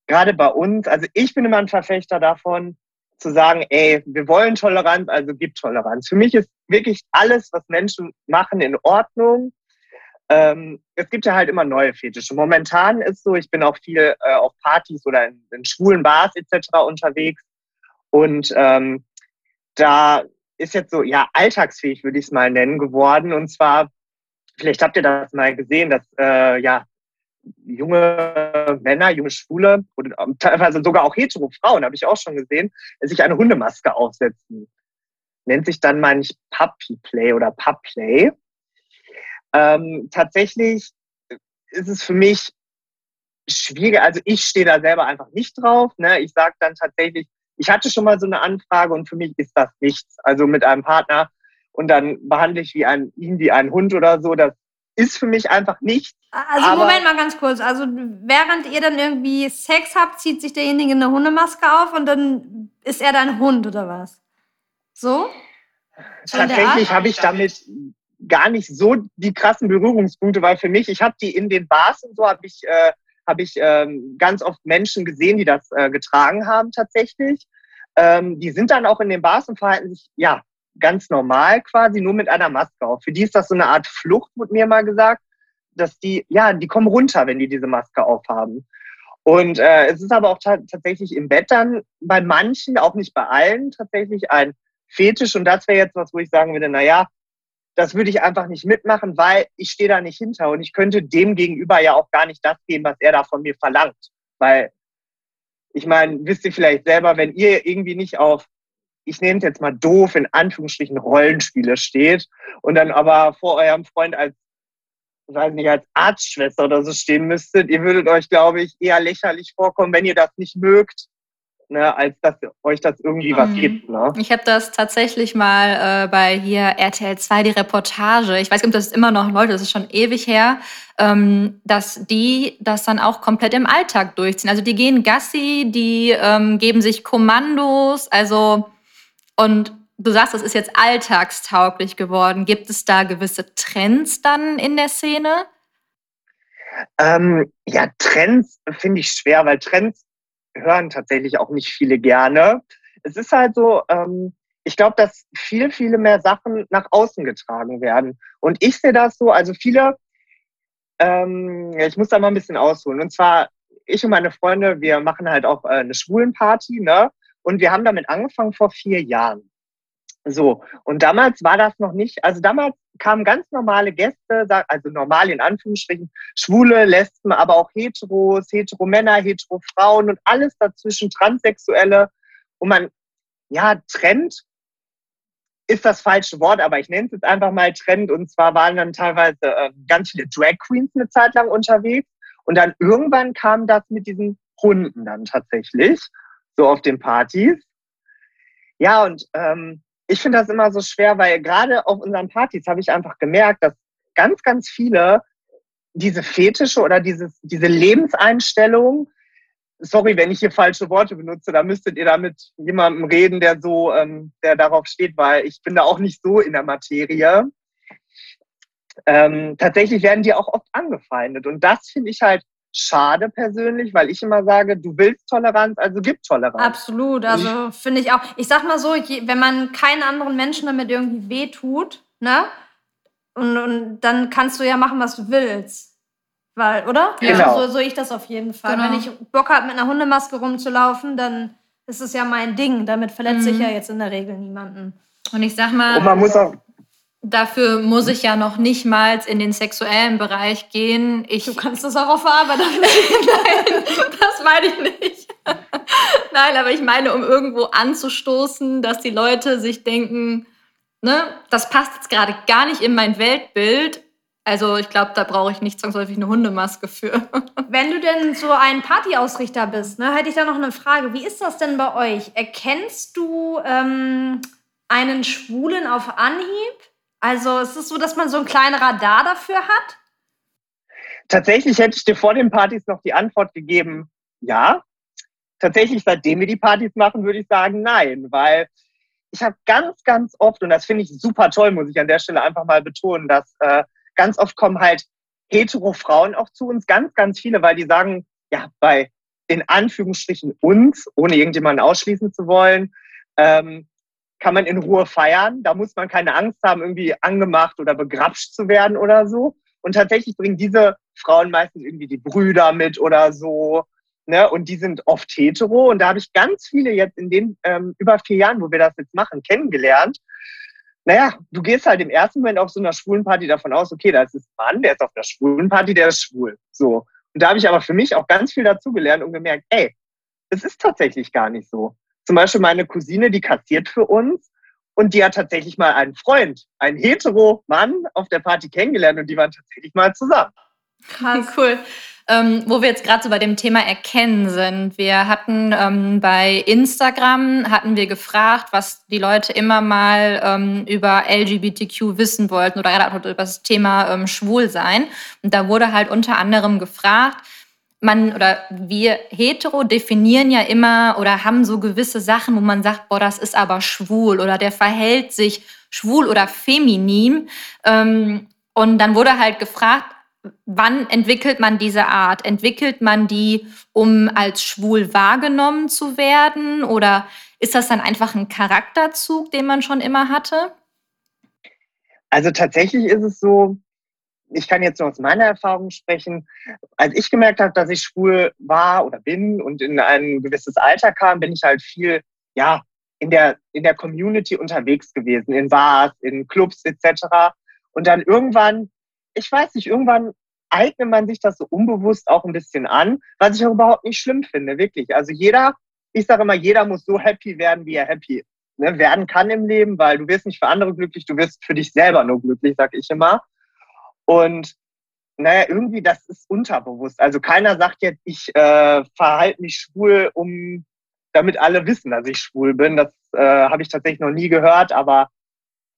gerade bei uns, also ich bin immer ein Verfechter davon, zu sagen, ey, wir wollen Toleranz, also gib Toleranz. Für mich ist wirklich alles, was Menschen machen, in Ordnung. Ähm, es gibt ja halt immer neue Fetische. Momentan ist so, ich bin auch viel äh, auf Partys oder in, in schwulen Bars etc. unterwegs und ähm, da ist jetzt so, ja, alltagsfähig würde ich es mal nennen geworden. Und zwar, vielleicht habt ihr das mal gesehen, dass äh, ja junge Männer, junge Schwule oder teilweise sogar auch hetero Frauen, habe ich auch schon gesehen, sich eine Hundemaske aufsetzen. Nennt sich dann manch Puppy Play oder Pup Play. Ähm, tatsächlich ist es für mich schwierig. Also ich stehe da selber einfach nicht drauf. Ne? Ich sage dann tatsächlich, ich hatte schon mal so eine Anfrage und für mich ist das nichts. Also mit einem Partner und dann behandle ich wie ein, ihn wie einen Hund oder so. Das ist für mich einfach nichts. Also Moment mal ganz kurz. Also während ihr dann irgendwie Sex habt, zieht sich derjenige eine Hundemaske auf und dann ist er dein Hund oder was? So? Tatsächlich habe ich damit gar nicht so die krassen Berührungspunkte, weil für mich, ich habe die in den Bars und so, habe ich, äh, hab ich ähm, ganz oft Menschen gesehen, die das äh, getragen haben tatsächlich. Ähm, die sind dann auch in den Bars und verhalten sich, ja, ganz normal quasi, nur mit einer Maske auf. Für die ist das so eine Art Flucht, wurde mir mal gesagt, dass die, ja, die kommen runter, wenn die diese Maske aufhaben. Und äh, es ist aber auch tatsächlich im Bett dann bei manchen, auch nicht bei allen, tatsächlich ein Fetisch. Und das wäre jetzt was, wo ich sagen würde, na ja, das würde ich einfach nicht mitmachen, weil ich stehe da nicht hinter und ich könnte dem gegenüber ja auch gar nicht das geben, was er da von mir verlangt. Weil, ich meine, wisst ihr vielleicht selber, wenn ihr irgendwie nicht auf, ich nehme es jetzt mal doof, in Anführungsstrichen Rollenspiele steht und dann aber vor eurem Freund als, weiß nicht, als Arztschwester oder so stehen müsstet, ihr würdet euch, glaube ich, eher lächerlich vorkommen, wenn ihr das nicht mögt ne, als dass euch das irgendwie mhm. was gibt. Ne? Ich habe das tatsächlich mal äh, bei hier RTL 2 die Reportage, ich weiß nicht, ob das immer noch Leute, das ist schon ewig her, ähm, dass die das dann auch komplett im Alltag durchziehen. Also die gehen Gassi, die ähm, geben sich Kommandos, also und du sagst, das ist jetzt alltagstauglich geworden. Gibt es da gewisse Trends dann in der Szene? Ähm, ja, Trends finde ich schwer, weil Trends hören tatsächlich auch nicht viele gerne. Es ist halt so, ähm, ich glaube, dass viel, viele mehr Sachen nach außen getragen werden. Und ich sehe das so, also viele, ähm, ich muss da mal ein bisschen ausholen. Und zwar, ich und meine Freunde, wir machen halt auch äh, eine Schwulenparty, ne? Und wir haben damit angefangen vor vier Jahren. So, und damals war das noch nicht, also damals kamen ganz normale Gäste, also normal in Anführungsstrichen, Schwule, Lesben, aber auch Heteros, Hetero-Männer, Hetero-Frauen und alles dazwischen, Transsexuelle. Und man, ja, Trend ist das falsche Wort, aber ich nenne es jetzt einfach mal Trend. Und zwar waren dann teilweise äh, ganz viele Drag Queens eine Zeit lang unterwegs. Und dann irgendwann kam das mit diesen Hunden dann tatsächlich, so auf den Partys. Ja, und ähm, ich finde das immer so schwer, weil gerade auf unseren Partys habe ich einfach gemerkt, dass ganz, ganz viele diese Fetische oder dieses, diese Lebenseinstellung, sorry, wenn ich hier falsche Worte benutze, da müsstet ihr da mit jemandem reden, der so, ähm, der darauf steht, weil ich bin da auch nicht so in der Materie. Ähm, tatsächlich werden die auch oft angefeindet. Und das finde ich halt schade persönlich, weil ich immer sage, du willst Toleranz, also gib Toleranz. Absolut, also finde ich auch. Ich sag mal so, wenn man keinen anderen Menschen damit irgendwie wehtut, ne? Und, und dann kannst du ja machen, was du willst. Weil, oder? Genau. Ja, so, so ich das auf jeden Fall. Genau. Wenn ich Bock habe, mit einer Hundemaske rumzulaufen, dann ist es ja mein Ding. Damit verletze mhm. ich ja jetzt in der Regel niemanden. Und ich sag mal, und man muss auch, Dafür muss ich ja noch nicht mal in den sexuellen Bereich gehen. Ich du kannst das auch auf Arbeit. Nein, das meine ich nicht. Nein, aber ich meine, um irgendwo anzustoßen, dass die Leute sich denken, ne, das passt jetzt gerade gar nicht in mein Weltbild. Also ich glaube, da brauche ich nicht zwangsläufig eine Hundemaske für. Wenn du denn so ein Partyausrichter bist, ne, hätte ich da noch eine Frage. Wie ist das denn bei euch? Erkennst du ähm, einen Schwulen auf Anhieb? Also es ist so, dass man so ein kleines Radar dafür hat? Tatsächlich hätte ich dir vor den Partys noch die Antwort gegeben, ja. Tatsächlich, seitdem wir die Partys machen, würde ich sagen, nein, weil ich habe ganz, ganz oft, und das finde ich super toll, muss ich an der Stelle einfach mal betonen, dass äh, ganz oft kommen halt hetero Frauen auch zu uns, ganz, ganz viele, weil die sagen, ja, bei in Anführungsstrichen uns, ohne irgendjemanden ausschließen zu wollen, ähm, kann man in Ruhe feiern. Da muss man keine Angst haben, irgendwie angemacht oder begrapscht zu werden oder so. Und tatsächlich bringen diese Frauen meistens irgendwie die Brüder mit oder so. Ne? Und die sind oft hetero. Und da habe ich ganz viele jetzt in den ähm, über vier Jahren, wo wir das jetzt machen, kennengelernt. Naja, du gehst halt im ersten Moment auf so einer schwulen Party davon aus, okay, da ist ein Mann, der ist auf einer schwulen Party, der ist schwul. So. Und da habe ich aber für mich auch ganz viel dazugelernt und gemerkt, ey, es ist tatsächlich gar nicht so. Zum Beispiel meine Cousine, die kassiert für uns und die hat tatsächlich mal einen Freund, einen hetero Mann auf der Party kennengelernt und die waren tatsächlich mal zusammen. Krass. Cool. Ähm, wo wir jetzt gerade so bei dem Thema Erkennen sind. Wir hatten ähm, bei Instagram hatten wir gefragt, was die Leute immer mal ähm, über LGBTQ wissen wollten oder gerade über das Thema ähm, Schwulsein. Und da wurde halt unter anderem gefragt, man oder wir hetero definieren ja immer oder haben so gewisse Sachen, wo man sagt, boah, das ist aber schwul oder der verhält sich schwul oder feminin. Ähm, und dann wurde halt gefragt, wann entwickelt man diese Art? Entwickelt man die, um als schwul wahrgenommen zu werden? Oder ist das dann einfach ein Charakterzug, den man schon immer hatte? Also tatsächlich ist es so, ich kann jetzt nur aus meiner Erfahrung sprechen. Als ich gemerkt habe, dass ich schwul war oder bin und in ein gewisses Alter kam, bin ich halt viel, ja, in der, in der Community unterwegs gewesen, in Bars, in Clubs etc. Und dann irgendwann ich weiß nicht, irgendwann eignet man sich das so unbewusst auch ein bisschen an, was ich auch überhaupt nicht schlimm finde, wirklich. Also jeder, ich sage immer, jeder muss so happy werden, wie er happy ne, werden kann im Leben, weil du wirst nicht für andere glücklich, du wirst für dich selber nur glücklich, sag ich immer. Und naja, irgendwie, das ist unterbewusst. Also keiner sagt jetzt, ich äh, verhalte mich schwul, um damit alle wissen, dass ich schwul bin. Das äh, habe ich tatsächlich noch nie gehört, aber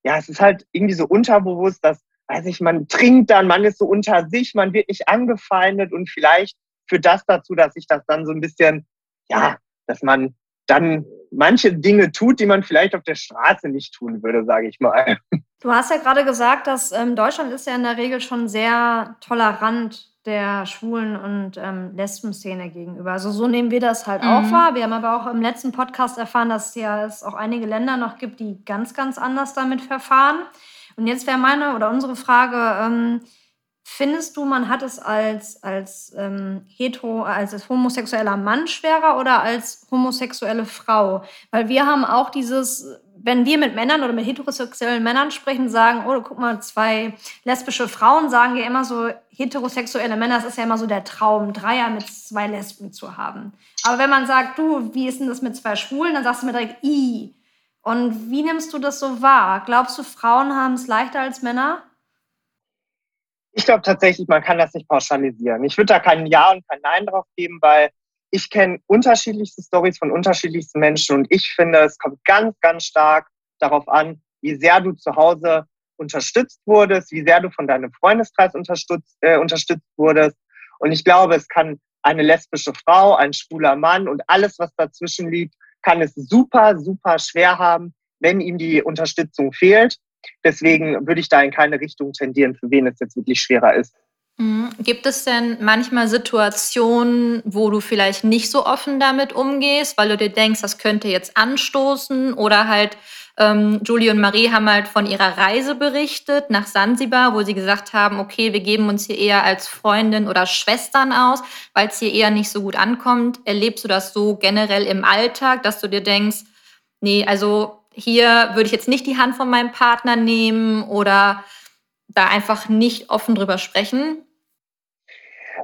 ja, es ist halt irgendwie so unterbewusst, dass weiß ich, man trinkt dann, man ist so unter sich, man wird nicht angefeindet und vielleicht führt das dazu, dass sich das dann so ein bisschen, ja, dass man dann manche Dinge tut, die man vielleicht auf der Straße nicht tun würde, sage ich mal. Du hast ja gerade gesagt, dass ähm, Deutschland ist ja in der Regel schon sehr tolerant der Schwulen- und ähm, Lesben-Szene gegenüber. Also so nehmen wir das halt mhm. auch wahr. Wir haben aber auch im letzten Podcast erfahren, dass ja es auch einige Länder noch gibt, die ganz, ganz anders damit verfahren. Und jetzt wäre meine oder unsere Frage, ähm, findest du, man hat es als, als ähm, hetero, als, homosexueller Mann schwerer oder als homosexuelle Frau? Weil wir haben auch dieses, wenn wir mit Männern oder mit heterosexuellen Männern sprechen, sagen, oh, guck mal, zwei lesbische Frauen sagen ja immer so, heterosexuelle Männer, das ist ja immer so der Traum, Dreier mit zwei Lesben zu haben. Aber wenn man sagt, du, wie ist denn das mit zwei Schwulen, dann sagst du mir direkt, i. Und wie nimmst du das so wahr? Glaubst du, Frauen haben es leichter als Männer? Ich glaube tatsächlich, man kann das nicht pauschalisieren. Ich würde da kein Ja und kein Nein drauf geben, weil ich kenne unterschiedlichste Stories von unterschiedlichsten Menschen und ich finde, es kommt ganz, ganz stark darauf an, wie sehr du zu Hause unterstützt wurdest, wie sehr du von deinem Freundeskreis unterstützt, äh, unterstützt wurdest. Und ich glaube, es kann eine lesbische Frau, ein schwuler Mann und alles, was dazwischen liegt, kann es super, super schwer haben, wenn ihm die Unterstützung fehlt. Deswegen würde ich da in keine Richtung tendieren, für wen es jetzt wirklich schwerer ist. Mhm. Gibt es denn manchmal Situationen, wo du vielleicht nicht so offen damit umgehst, weil du dir denkst, das könnte jetzt anstoßen oder halt ähm, Julie und Marie haben halt von ihrer Reise berichtet nach Sansibar, wo sie gesagt haben, okay, wir geben uns hier eher als Freundin oder Schwestern aus, weil es hier eher nicht so gut ankommt. Erlebst du das so generell im Alltag, dass du dir denkst, nee, also hier würde ich jetzt nicht die Hand von meinem Partner nehmen oder da einfach nicht offen drüber sprechen?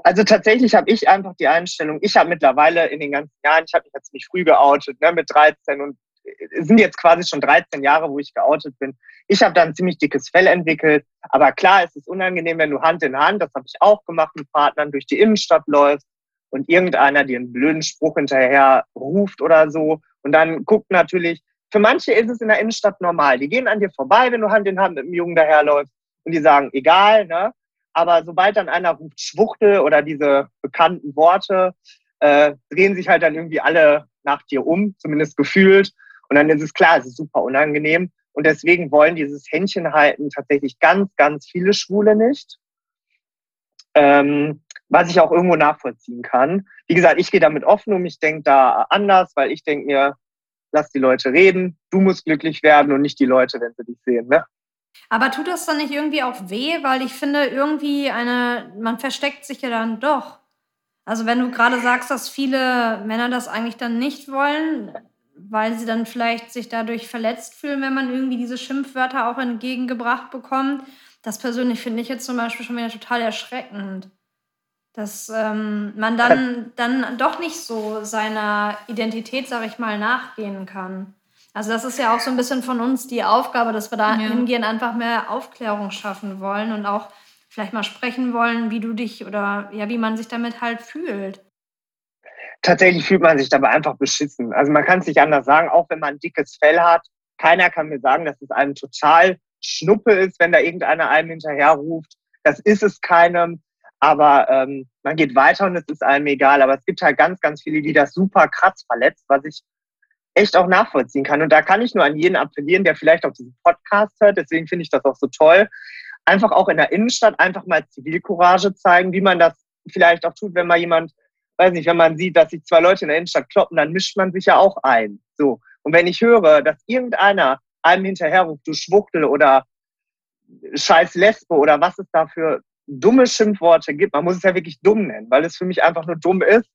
Also tatsächlich habe ich einfach die Einstellung, ich habe mittlerweile in den ganzen Jahren, ich habe mich jetzt ziemlich früh geoutet, ne, mit 13 und sind jetzt quasi schon 13 Jahre, wo ich geoutet bin. Ich habe da ein ziemlich dickes Fell entwickelt. Aber klar, es ist unangenehm, wenn du Hand in Hand, das habe ich auch gemacht, mit Partnern durch die Innenstadt läufst und irgendeiner dir einen blöden Spruch hinterher ruft oder so. Und dann guckt natürlich, für manche ist es in der Innenstadt normal. Die gehen an dir vorbei, wenn du Hand in Hand mit einem Jungen daherläufst und die sagen, egal, ne? Aber sobald dann einer ruft Schwuchtel oder diese bekannten Worte, äh, drehen sich halt dann irgendwie alle nach dir um, zumindest gefühlt. Und dann ist es klar, es ist super unangenehm. Und deswegen wollen dieses Händchen halten tatsächlich ganz, ganz viele Schwule nicht. Ähm, was ich auch irgendwo nachvollziehen kann. Wie gesagt, ich gehe damit offen um, ich denke da anders, weil ich denke mir, lass die Leute reden, du musst glücklich werden und nicht die Leute, wenn sie dich sehen. Ne? Aber tut das dann nicht irgendwie auch weh? Weil ich finde, irgendwie eine, man versteckt sich ja dann doch. Also wenn du gerade sagst, dass viele Männer das eigentlich dann nicht wollen, weil sie dann vielleicht sich dadurch verletzt fühlen, wenn man irgendwie diese Schimpfwörter auch entgegengebracht bekommt. Das persönlich finde ich jetzt zum Beispiel schon wieder total erschreckend. Dass ähm, man dann, dann doch nicht so seiner Identität, sag ich mal, nachgehen kann. Also das ist ja auch so ein bisschen von uns die Aufgabe, dass wir da ja. hingehen, einfach mehr Aufklärung schaffen wollen und auch vielleicht mal sprechen wollen, wie du dich oder ja, wie man sich damit halt fühlt. Tatsächlich fühlt man sich dabei einfach beschissen. Also man kann es nicht anders sagen, auch wenn man ein dickes Fell hat. Keiner kann mir sagen, dass es einem total Schnuppe ist, wenn da irgendeiner einem hinterher ruft. Das ist es keinem. Aber ähm, man geht weiter und es ist einem egal. Aber es gibt halt ganz, ganz viele, die das super krass verletzt, was ich echt auch nachvollziehen kann. Und da kann ich nur an jeden appellieren, der vielleicht auch diesen Podcast hört. Deswegen finde ich das auch so toll. Einfach auch in der Innenstadt einfach mal Zivilcourage zeigen, wie man das vielleicht auch tut, wenn mal jemand, weiß nicht, wenn man sieht, dass sich zwei Leute in der Innenstadt kloppen, dann mischt man sich ja auch ein. So. Und wenn ich höre, dass irgendeiner einem hinterherruft, du Schwuchtel oder scheiß Lesbe oder was es da für dumme Schimpfworte gibt, man muss es ja wirklich dumm nennen, weil es für mich einfach nur dumm ist,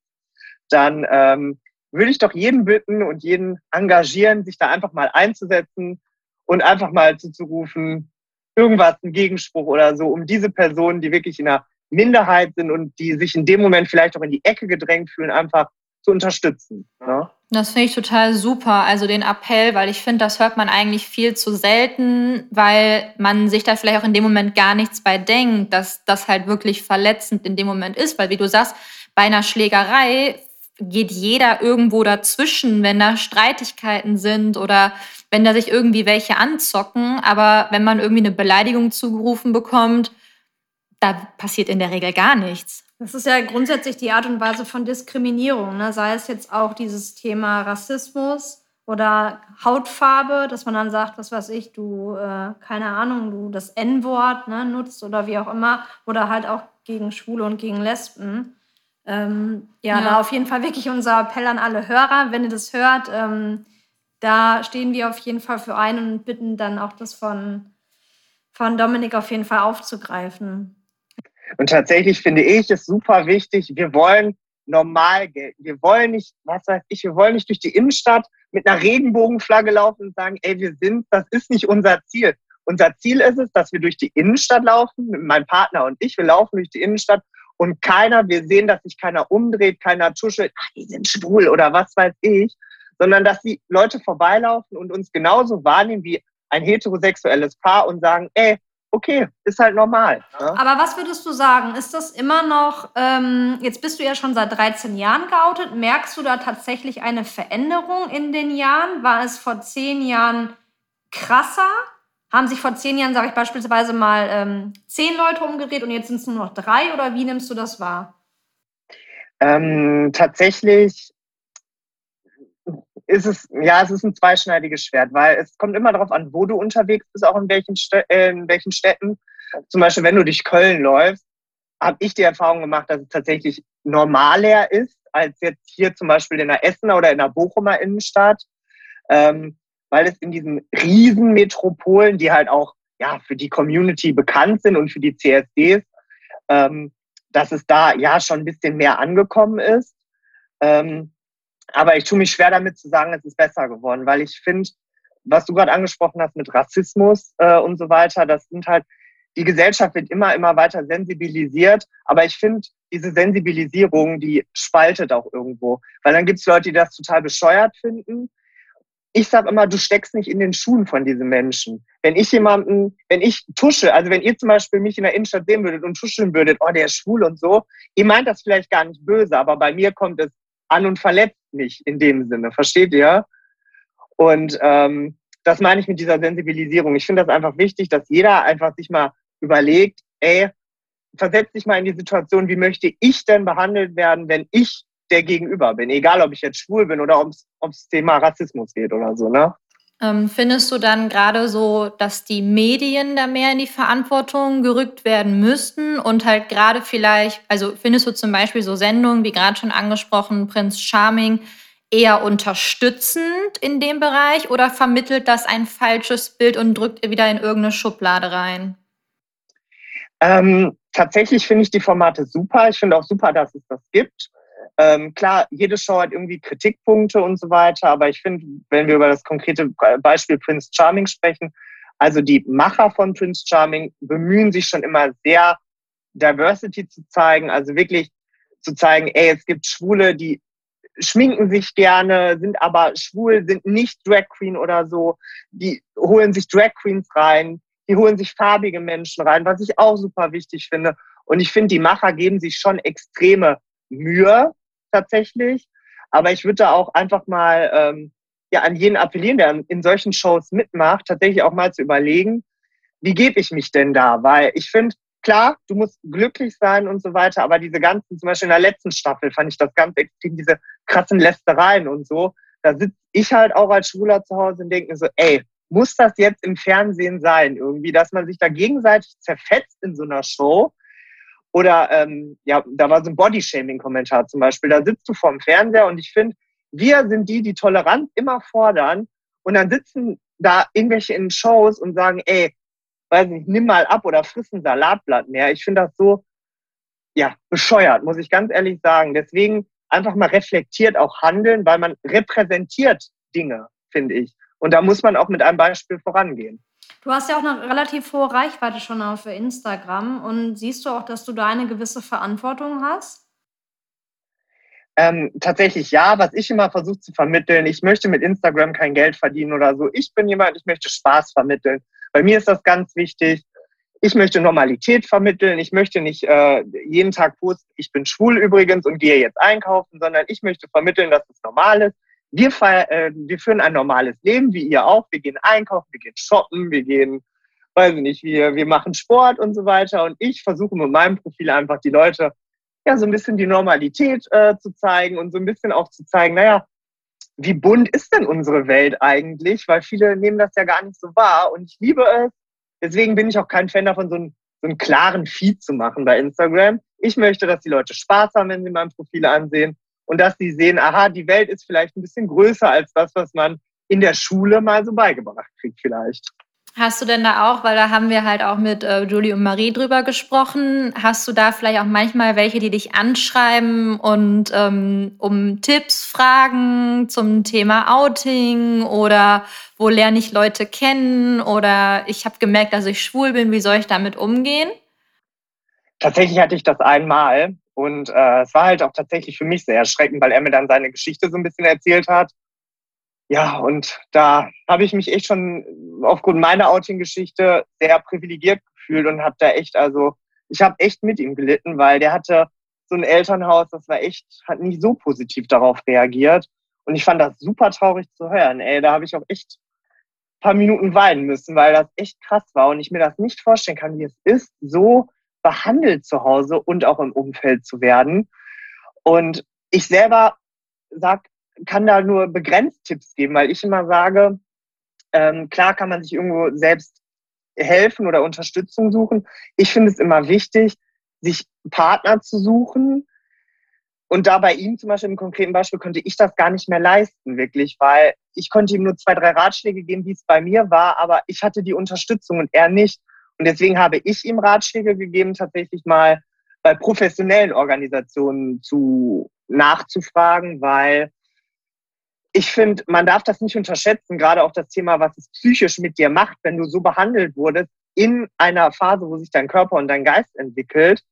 dann ähm, würde ich doch jeden bitten und jeden engagieren, sich da einfach mal einzusetzen und einfach mal zuzurufen, irgendwas, ein Gegenspruch oder so, um diese Personen, die wirklich in einer Minderheit sind und die sich in dem Moment vielleicht auch in die Ecke gedrängt fühlen, einfach zu unterstützen. Ne? Das finde ich total super, also den Appell, weil ich finde, das hört man eigentlich viel zu selten, weil man sich da vielleicht auch in dem Moment gar nichts bei denkt, dass das halt wirklich verletzend in dem Moment ist, weil wie du sagst, bei einer Schlägerei geht jeder irgendwo dazwischen, wenn da Streitigkeiten sind oder wenn da sich irgendwie welche anzocken. Aber wenn man irgendwie eine Beleidigung zugerufen bekommt, da passiert in der Regel gar nichts. Das ist ja grundsätzlich die Art und Weise von Diskriminierung, ne? sei es jetzt auch dieses Thema Rassismus oder Hautfarbe, dass man dann sagt, was weiß ich, du, äh, keine Ahnung, du das N-Wort ne, nutzt oder wie auch immer, oder halt auch gegen Schwule und gegen Lesben. Ähm, ja, ja, da auf jeden Fall wirklich unser Appell an alle Hörer, wenn ihr das hört, ähm, da stehen wir auf jeden Fall für ein und bitten dann auch das von, von Dominik auf jeden Fall aufzugreifen. Und tatsächlich finde ich es super wichtig, wir wollen normal gelten. Wir wollen nicht, was weiß ich, wir wollen nicht durch die Innenstadt mit einer Regenbogenflagge laufen und sagen, ey, wir sind, das ist nicht unser Ziel. Unser Ziel ist es, dass wir durch die Innenstadt laufen, mein Partner und ich, wir laufen durch die Innenstadt und keiner, wir sehen, dass sich keiner umdreht, keiner tuschelt, ach, die sind schwul oder was weiß ich, sondern dass die Leute vorbeilaufen und uns genauso wahrnehmen wie ein heterosexuelles Paar und sagen, ey, okay, ist halt normal. Ne? Aber was würdest du sagen? Ist das immer noch, ähm, jetzt bist du ja schon seit 13 Jahren geoutet, merkst du da tatsächlich eine Veränderung in den Jahren? War es vor zehn Jahren krasser? Haben sich vor zehn Jahren, sage ich beispielsweise mal, ähm, zehn Leute umgedreht und jetzt sind es nur noch drei oder wie nimmst du das wahr? Ähm, tatsächlich ist es, ja, es ist ein zweischneidiges Schwert, weil es kommt immer darauf an, wo du unterwegs bist, auch in welchen, äh, in welchen Städten. Zum Beispiel, wenn du durch Köln läufst, habe ich die Erfahrung gemacht, dass es tatsächlich normaler ist, als jetzt hier zum Beispiel in der Essener oder in der Bochumer Innenstadt. Ähm, weil es in diesen Riesenmetropolen, die halt auch ja, für die Community bekannt sind und für die CSDs, ähm, dass es da ja schon ein bisschen mehr angekommen ist. Ähm, aber ich tue mich schwer damit zu sagen, es ist besser geworden, weil ich finde, was du gerade angesprochen hast mit Rassismus äh, und so weiter, das sind halt, die Gesellschaft wird immer, immer weiter sensibilisiert. Aber ich finde, diese Sensibilisierung, die spaltet auch irgendwo. Weil dann gibt es Leute, die das total bescheuert finden ich sage immer, du steckst nicht in den Schuhen von diesen Menschen. Wenn ich jemanden, wenn ich tusche, also wenn ihr zum Beispiel mich in der Innenstadt sehen würdet und tuscheln würdet, oh, der ist schwul und so, ihr meint das vielleicht gar nicht böse, aber bei mir kommt es an und verletzt mich in dem Sinne, versteht ihr? Und ähm, das meine ich mit dieser Sensibilisierung. Ich finde das einfach wichtig, dass jeder einfach sich mal überlegt, ey, versetz dich mal in die Situation, wie möchte ich denn behandelt werden, wenn ich der Gegenüber bin. Egal, ob ich jetzt schwul bin oder ob es Thema Rassismus geht oder so, ne? Ähm, findest du dann gerade so, dass die Medien da mehr in die Verantwortung gerückt werden müssten und halt gerade vielleicht, also findest du zum Beispiel so Sendungen, wie gerade schon angesprochen, Prinz Charming, eher unterstützend in dem Bereich oder vermittelt das ein falsches Bild und drückt wieder in irgendeine Schublade rein? Ähm, tatsächlich finde ich die Formate super. Ich finde auch super, dass es das gibt. Ähm, klar, jede Show hat irgendwie Kritikpunkte und so weiter, aber ich finde, wenn wir über das konkrete Beispiel Prince Charming sprechen, also die Macher von Prince Charming bemühen sich schon immer sehr, Diversity zu zeigen, also wirklich zu zeigen, ey, es gibt Schwule, die schminken sich gerne, sind aber schwul, sind nicht Drag Queen oder so, die holen sich Drag Queens rein, die holen sich farbige Menschen rein, was ich auch super wichtig finde. Und ich finde, die Macher geben sich schon extreme Mühe tatsächlich. Aber ich würde da auch einfach mal ähm, ja, an jeden appellieren, der in solchen Shows mitmacht, tatsächlich auch mal zu überlegen, wie gebe ich mich denn da? Weil ich finde, klar, du musst glücklich sein und so weiter, aber diese ganzen, zum Beispiel in der letzten Staffel fand ich das ganz extrem, diese krassen Lästereien und so. Da sitze ich halt auch als Schwuler zu Hause und denke mir so, ey, muss das jetzt im Fernsehen sein? Irgendwie, dass man sich da gegenseitig zerfetzt in so einer Show. Oder ähm, ja, da war so ein Bodyshaming-Kommentar zum Beispiel. Da sitzt du vorm Fernseher und ich finde, wir sind die, die Toleranz immer fordern. Und dann sitzen da irgendwelche in Shows und sagen, ey, weiß nicht, nimm mal ab oder friss ein Salatblatt mehr. Ich finde das so, ja, bescheuert, muss ich ganz ehrlich sagen. Deswegen einfach mal reflektiert auch handeln, weil man repräsentiert Dinge, finde ich. Und da muss man auch mit einem Beispiel vorangehen. Du hast ja auch eine relativ hohe Reichweite schon auf Instagram und siehst du auch, dass du da eine gewisse Verantwortung hast? Ähm, tatsächlich ja, was ich immer versuche zu vermitteln, ich möchte mit Instagram kein Geld verdienen oder so. Ich bin jemand, ich möchte Spaß vermitteln. Bei mir ist das ganz wichtig. Ich möchte Normalität vermitteln. Ich möchte nicht äh, jeden Tag posten, ich bin schwul übrigens und gehe jetzt einkaufen, sondern ich möchte vermitteln, dass es normal ist wir, äh, wir führen ein normales Leben, wie ihr auch. Wir gehen einkaufen, wir gehen shoppen, wir gehen, weiß ich nicht, wir, wir machen Sport und so weiter. Und ich versuche mit meinem Profil einfach die Leute ja so ein bisschen die Normalität äh, zu zeigen und so ein bisschen auch zu zeigen, naja, wie bunt ist denn unsere Welt eigentlich? Weil viele nehmen das ja gar nicht so wahr und ich liebe es. Deswegen bin ich auch kein Fan davon, so einen, so einen klaren Feed zu machen bei Instagram. Ich möchte, dass die Leute Spaß haben, wenn sie mein Profil ansehen und dass sie sehen, aha, die Welt ist vielleicht ein bisschen größer als das, was man in der Schule mal so beigebracht kriegt vielleicht. Hast du denn da auch, weil da haben wir halt auch mit äh, Julie und Marie drüber gesprochen, hast du da vielleicht auch manchmal welche, die dich anschreiben und ähm, um Tipps fragen zum Thema Outing oder wo lerne ich Leute kennen oder ich habe gemerkt, dass ich schwul bin, wie soll ich damit umgehen? Tatsächlich hatte ich das einmal und äh, es war halt auch tatsächlich für mich sehr erschreckend, weil er mir dann seine Geschichte so ein bisschen erzählt hat. Ja, und da habe ich mich echt schon aufgrund meiner Outing-Geschichte sehr privilegiert gefühlt und habe da echt, also ich habe echt mit ihm gelitten, weil der hatte so ein Elternhaus, das war echt, hat nicht so positiv darauf reagiert. Und ich fand das super traurig zu hören. Ey, da habe ich auch echt ein paar Minuten weinen müssen, weil das echt krass war und ich mir das nicht vorstellen kann, wie es ist, so behandelt zu Hause und auch im Umfeld zu werden. Und ich selber sag, kann da nur begrenzt Tipps geben, weil ich immer sage, ähm, klar kann man sich irgendwo selbst helfen oder Unterstützung suchen. Ich finde es immer wichtig, sich Partner zu suchen. Und da bei ihm zum Beispiel im konkreten Beispiel konnte ich das gar nicht mehr leisten, wirklich, weil ich konnte ihm nur zwei, drei Ratschläge geben, wie es bei mir war, aber ich hatte die Unterstützung und er nicht. Und deswegen habe ich ihm Ratschläge gegeben, tatsächlich mal bei professionellen Organisationen zu nachzufragen, weil ich finde, man darf das nicht unterschätzen, gerade auch das Thema, was es psychisch mit dir macht, wenn du so behandelt wurdest in einer Phase, wo sich dein Körper und dein Geist entwickelt,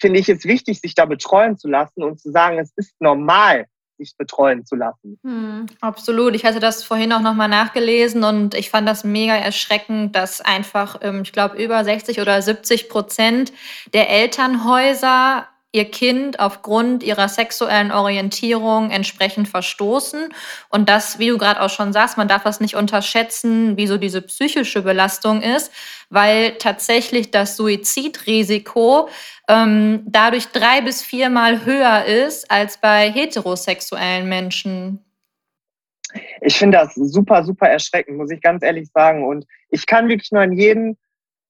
finde ich es wichtig, sich da betreuen zu lassen und zu sagen, es ist normal, sich betreuen zu lassen. Hm, absolut. Ich hatte das vorhin auch nochmal nachgelesen und ich fand das mega erschreckend, dass einfach, ähm, ich glaube, über 60 oder 70 Prozent der Elternhäuser ihr Kind aufgrund ihrer sexuellen Orientierung entsprechend verstoßen. Und das, wie du gerade auch schon sagst, man darf das nicht unterschätzen, wie so diese psychische Belastung ist, weil tatsächlich das Suizidrisiko ähm, dadurch drei bis viermal höher ist als bei heterosexuellen Menschen. Ich finde das super, super erschreckend, muss ich ganz ehrlich sagen. Und ich kann wirklich nur an jeden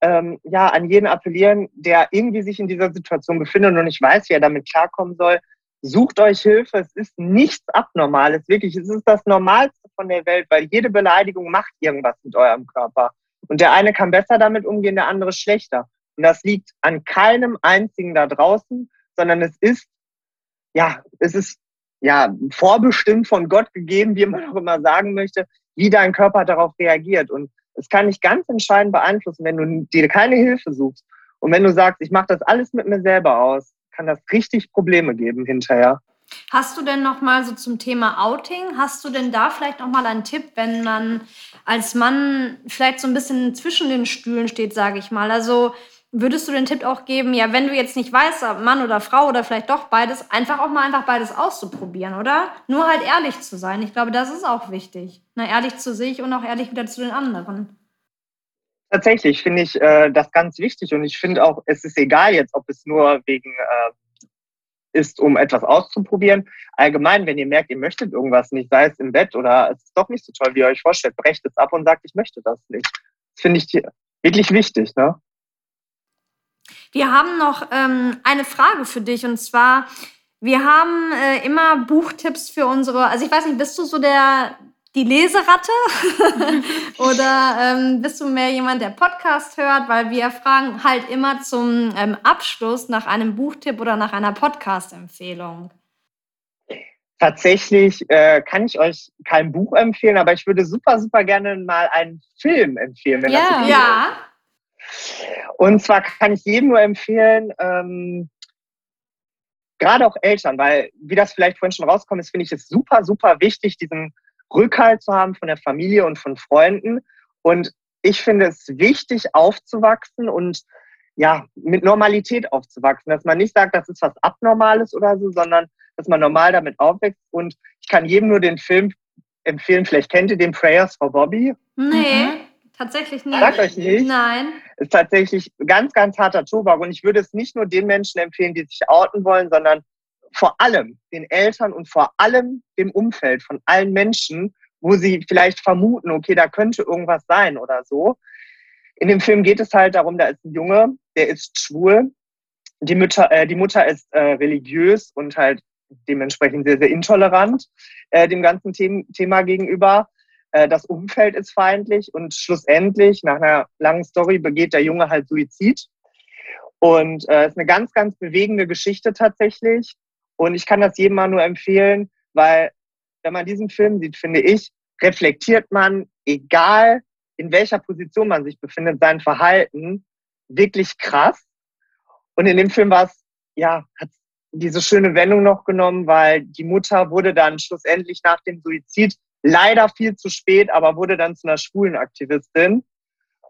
ähm, ja, an jeden appellieren, der irgendwie sich in dieser Situation befindet und nicht weiß, wie er damit klarkommen soll. Sucht euch Hilfe. Es ist nichts Abnormales. Wirklich, es ist das Normalste von der Welt, weil jede Beleidigung macht irgendwas mit eurem Körper. Und der eine kann besser damit umgehen, der andere schlechter. Und das liegt an keinem einzigen da draußen, sondern es ist, ja, es ist, ja, vorbestimmt von Gott gegeben, wie man auch immer sagen möchte, wie dein Körper darauf reagiert. Und es kann dich ganz entscheidend beeinflussen, wenn du dir keine Hilfe suchst. Und wenn du sagst, ich mache das alles mit mir selber aus, kann das richtig Probleme geben hinterher. Hast du denn noch mal so zum Thema Outing, hast du denn da vielleicht noch mal einen Tipp, wenn man als Mann vielleicht so ein bisschen zwischen den Stühlen steht, sage ich mal? Also würdest du den Tipp auch geben, ja, wenn du jetzt nicht weißt, ob Mann oder Frau oder vielleicht doch beides, einfach auch mal einfach beides auszuprobieren, oder? Nur halt ehrlich zu sein. Ich glaube, das ist auch wichtig. Na, ehrlich zu sich und auch ehrlich wieder zu den anderen. Tatsächlich finde ich äh, das ganz wichtig und ich finde auch, es ist egal jetzt, ob es nur wegen äh, ist, um etwas auszuprobieren. Allgemein, wenn ihr merkt, ihr möchtet irgendwas nicht, sei es im Bett oder es ist doch nicht so toll, wie ihr euch vorstellt, brecht es ab und sagt, ich möchte das nicht. Das finde ich wirklich wichtig. Ne? Wir haben noch ähm, eine Frage für dich und zwar, wir haben äh, immer Buchtipps für unsere, also ich weiß nicht, bist du so der, die Leseratte? Oder ähm, bist du mehr jemand, der Podcast hört? Weil wir fragen halt immer zum ähm, Abschluss nach einem Buchtipp oder nach einer Podcast-Empfehlung. Tatsächlich äh, kann ich euch kein Buch empfehlen, aber ich würde super, super gerne mal einen Film empfehlen. Wenn ja. Das okay ja. Und zwar kann ich jedem nur empfehlen, ähm, gerade auch Eltern, weil, wie das vielleicht vorhin schon rauskommt, ist, finde ich es super, super wichtig, diesen Rückhalt zu haben von der Familie und von Freunden. Und ich finde es wichtig, aufzuwachsen und ja, mit Normalität aufzuwachsen, dass man nicht sagt, das ist was Abnormales oder so, sondern dass man normal damit aufwächst. Und ich kann jedem nur den Film empfehlen, vielleicht kennt ihr den Prayers for Bobby. Nee, mhm. Tatsächlich nicht. Sagt euch nicht? Nein. Ist tatsächlich ganz, ganz harter Tobak. Und ich würde es nicht nur den Menschen empfehlen, die sich outen wollen, sondern vor allem den Eltern und vor allem dem Umfeld von allen Menschen, wo sie vielleicht vermuten, okay, da könnte irgendwas sein oder so. In dem Film geht es halt darum, da ist ein Junge, der ist schwul. Die Mutter, äh, die Mutter ist äh, religiös und halt dementsprechend sehr, sehr intolerant äh, dem ganzen The Thema gegenüber. Äh, das Umfeld ist feindlich und schlussendlich, nach einer langen Story, begeht der Junge halt Suizid. Und es äh, ist eine ganz, ganz bewegende Geschichte tatsächlich. Und ich kann das jedem mal nur empfehlen, weil wenn man diesen Film sieht, finde ich, reflektiert man, egal in welcher Position man sich befindet, sein Verhalten wirklich krass. Und in dem Film war es, ja, hat diese schöne Wendung noch genommen, weil die Mutter wurde dann schlussendlich nach dem Suizid leider viel zu spät, aber wurde dann zu einer schwulen Aktivistin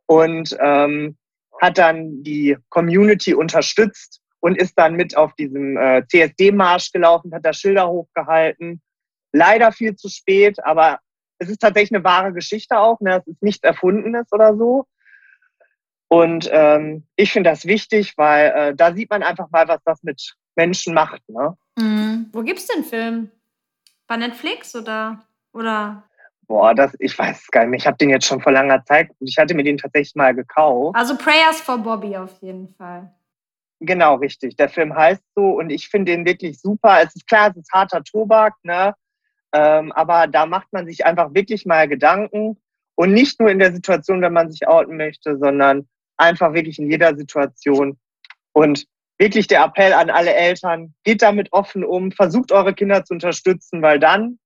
und ähm, hat dann die Community unterstützt und ist dann mit auf diesem äh, CSD-Marsch gelaufen, hat da Schilder hochgehalten. Leider viel zu spät, aber es ist tatsächlich eine wahre Geschichte auch. Ne? Es ist nichts Erfundenes oder so. Und ähm, ich finde das wichtig, weil äh, da sieht man einfach mal, was das mit Menschen macht. Ne? Mhm. Wo es den Film? Bei Netflix oder? Oder? Boah, das, ich weiß es gar nicht mehr. Ich habe den jetzt schon vor langer Zeit und ich hatte mir den tatsächlich mal gekauft. Also Prayers for Bobby auf jeden Fall. Genau, richtig. Der Film heißt so und ich finde den wirklich super. Es ist klar, es ist harter Tobak, ne? Ähm, aber da macht man sich einfach wirklich mal Gedanken und nicht nur in der Situation, wenn man sich outen möchte, sondern einfach wirklich in jeder Situation. Und wirklich der Appell an alle Eltern, geht damit offen um, versucht eure Kinder zu unterstützen, weil dann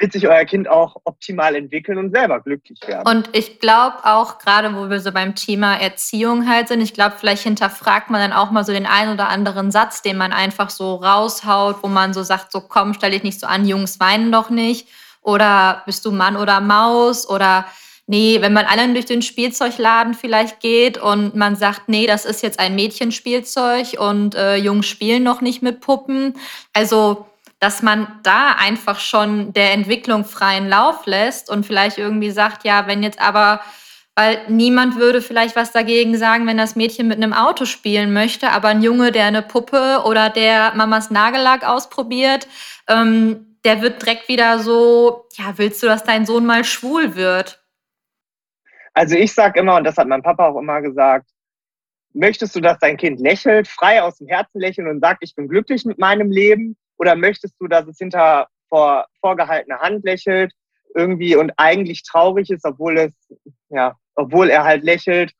wird sich euer Kind auch optimal entwickeln und selber glücklich werden. Und ich glaube auch, gerade wo wir so beim Thema Erziehung halt sind, ich glaube, vielleicht hinterfragt man dann auch mal so den einen oder anderen Satz, den man einfach so raushaut, wo man so sagt, so komm, stell dich nicht so an, Jungs weinen doch nicht. Oder bist du Mann oder Maus? Oder nee, wenn man allen durch den Spielzeugladen vielleicht geht und man sagt, nee, das ist jetzt ein Mädchenspielzeug und äh, Jungs spielen noch nicht mit Puppen. Also dass man da einfach schon der Entwicklung freien Lauf lässt und vielleicht irgendwie sagt, ja, wenn jetzt aber, weil niemand würde vielleicht was dagegen sagen, wenn das Mädchen mit einem Auto spielen möchte, aber ein Junge, der eine Puppe oder der Mamas Nagellack ausprobiert, ähm, der wird direkt wieder so, ja, willst du, dass dein Sohn mal schwul wird? Also ich sage immer, und das hat mein Papa auch immer gesagt, möchtest du, dass dein Kind lächelt, frei aus dem Herzen lächelt und sagt, ich bin glücklich mit meinem Leben? Oder möchtest du, dass es hinter vor, vorgehaltener Hand lächelt irgendwie und eigentlich traurig ist, obwohl es, ja, obwohl er halt lächelt?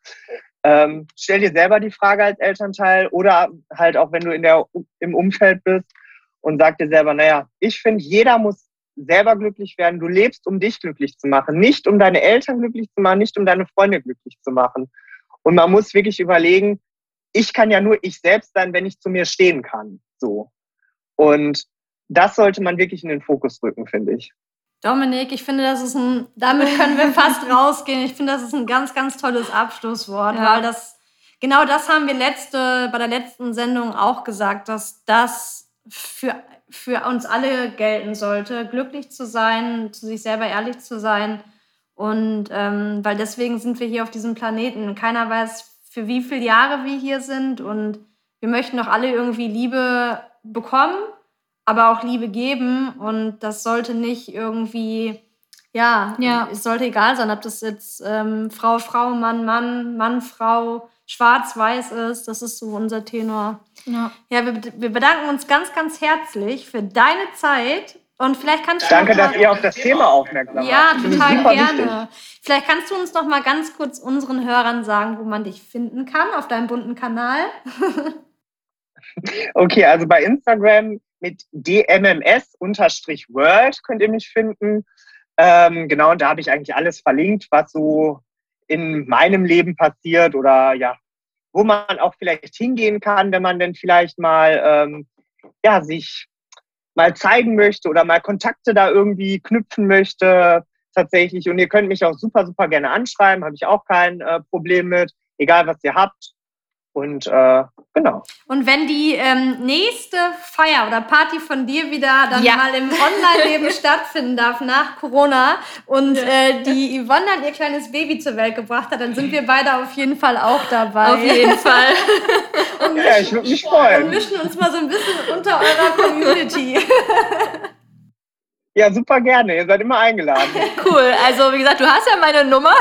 Ähm, stell dir selber die Frage als Elternteil oder halt auch, wenn du in der, im Umfeld bist und sag dir selber, naja, ich finde, jeder muss selber glücklich werden. Du lebst, um dich glücklich zu machen, nicht um deine Eltern glücklich zu machen, nicht um deine Freunde glücklich zu machen. Und man muss wirklich überlegen, ich kann ja nur ich selbst sein, wenn ich zu mir stehen kann. So. Und das sollte man wirklich in den Fokus rücken, finde ich. Dominik, ich finde, das ist ein, damit können wir fast rausgehen. Ich finde, das ist ein ganz, ganz tolles Abschlusswort, ja. weil das, genau das haben wir letzte, bei der letzten Sendung auch gesagt, dass das für, für uns alle gelten sollte, glücklich zu sein, zu sich selber ehrlich zu sein. Und ähm, weil deswegen sind wir hier auf diesem Planeten. Keiner weiß, für wie viele Jahre wir hier sind. Und wir möchten doch alle irgendwie Liebe bekommen aber auch Liebe geben und das sollte nicht irgendwie, ja, ja. es sollte egal sein, ob das jetzt ähm, Frau, Frau, Mann, Mann, Mann, Frau, schwarz-weiß ist. Das ist so unser Tenor. Ja, ja wir, wir bedanken uns ganz, ganz herzlich für deine Zeit und vielleicht kannst du Danke, dass ihr auf das Thema aufmerksam macht. Ja, total gerne. Wichtig. Vielleicht kannst du uns noch mal ganz kurz unseren Hörern sagen, wo man dich finden kann auf deinem bunten Kanal. okay, also bei Instagram mit dmms-world könnt ihr mich finden. Ähm, genau, und da habe ich eigentlich alles verlinkt, was so in meinem Leben passiert oder ja, wo man auch vielleicht hingehen kann, wenn man denn vielleicht mal ähm, ja, sich mal zeigen möchte oder mal Kontakte da irgendwie knüpfen möchte tatsächlich. Und ihr könnt mich auch super, super gerne anschreiben, habe ich auch kein äh, Problem mit, egal was ihr habt. Und äh, genau. Und wenn die ähm, nächste Feier oder Party von dir wieder dann ja. mal im Online-Leben stattfinden darf nach Corona und ja. äh, die Yvonne dann ihr kleines Baby zur Welt gebracht hat, dann sind wir beide auf jeden Fall auch dabei. Auf jeden Fall. und ja, ich würde mich freuen. Und mischen uns mal so ein bisschen unter eurer Community. Ja, super gerne. Ihr seid immer eingeladen. Cool. Also, wie gesagt, du hast ja meine Nummer.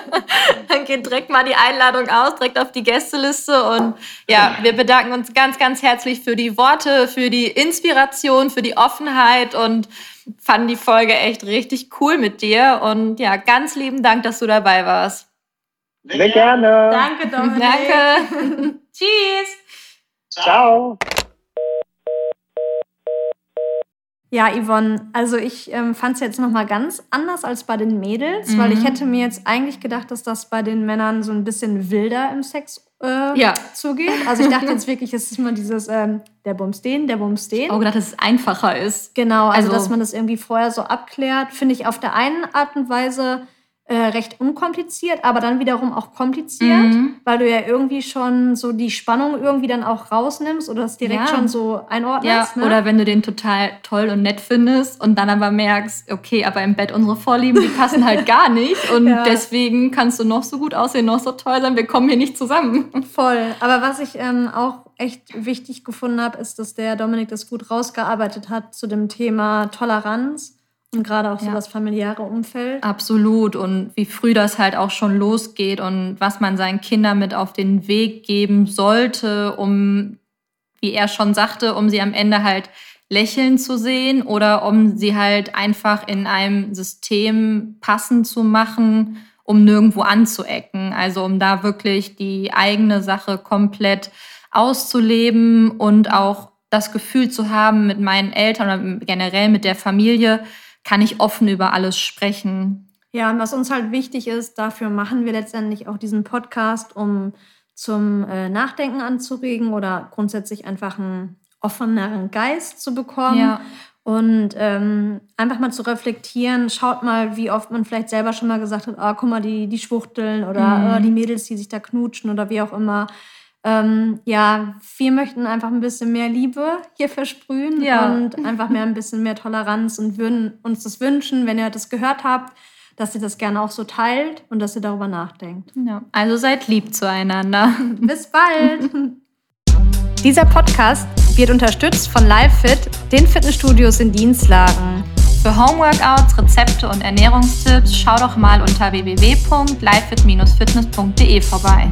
Dann geht direkt mal die Einladung aus, direkt auf die Gästeliste. Und ja, wir bedanken uns ganz, ganz herzlich für die Worte, für die Inspiration, für die Offenheit und fanden die Folge echt richtig cool mit dir. Und ja, ganz lieben Dank, dass du dabei warst. Sehr gerne. Danke, Dominik. Danke. Tschüss. Ciao. Ja, Yvonne, also ich ähm, fand es jetzt nochmal ganz anders als bei den Mädels, mhm. weil ich mhm. hätte mir jetzt eigentlich gedacht, dass das bei den Männern so ein bisschen wilder im Sex äh, ja. zugeht. Also ich dachte jetzt wirklich, es ist immer dieses, ähm, der Bums den, der Bums den. Oh, gedacht, dass es einfacher ist. Genau, also, also dass man das irgendwie vorher so abklärt, finde ich auf der einen Art und Weise äh, recht unkompliziert, aber dann wiederum auch kompliziert, mhm. weil du ja irgendwie schon so die Spannung irgendwie dann auch rausnimmst oder es direkt ja. schon so einordnest. Ja, ne? oder wenn du den total toll und nett findest und dann aber merkst, okay, aber im Bett unsere Vorlieben, die passen halt gar nicht und ja. deswegen kannst du noch so gut aussehen, noch so toll sein, wir kommen hier nicht zusammen. Voll. Aber was ich ähm, auch echt wichtig gefunden habe, ist, dass der Dominik das gut rausgearbeitet hat zu dem Thema Toleranz und gerade auch so ja. das familiäre Umfeld. Absolut. Und wie früh das halt auch schon losgeht und was man seinen Kindern mit auf den Weg geben sollte, um, wie er schon sagte, um sie am Ende halt lächeln zu sehen oder um sie halt einfach in einem System passend zu machen, um nirgendwo anzuecken. Also um da wirklich die eigene Sache komplett auszuleben und auch das Gefühl zu haben, mit meinen Eltern oder generell mit der Familie kann ich offen über alles sprechen. Ja, und was uns halt wichtig ist, dafür machen wir letztendlich auch diesen Podcast, um zum äh, Nachdenken anzuregen oder grundsätzlich einfach einen offeneren Geist zu bekommen. Ja. Und ähm, einfach mal zu reflektieren, schaut mal, wie oft man vielleicht selber schon mal gesagt hat, oh, guck mal, die, die Schwuchteln oder mhm. oh, die Mädels, die sich da knutschen oder wie auch immer. Ähm, ja, wir möchten einfach ein bisschen mehr Liebe hier versprühen ja. und einfach mehr ein bisschen mehr Toleranz und würden uns das wünschen, wenn ihr das gehört habt, dass ihr das gerne auch so teilt und dass ihr darüber nachdenkt. Ja, also seid lieb zueinander. Bis bald. Dieser Podcast wird unterstützt von LiveFit, den Fitnessstudios in Dienstlagen. Für Homeworkouts, Rezepte und Ernährungstipps schau doch mal unter www.livefit-fitness.de vorbei.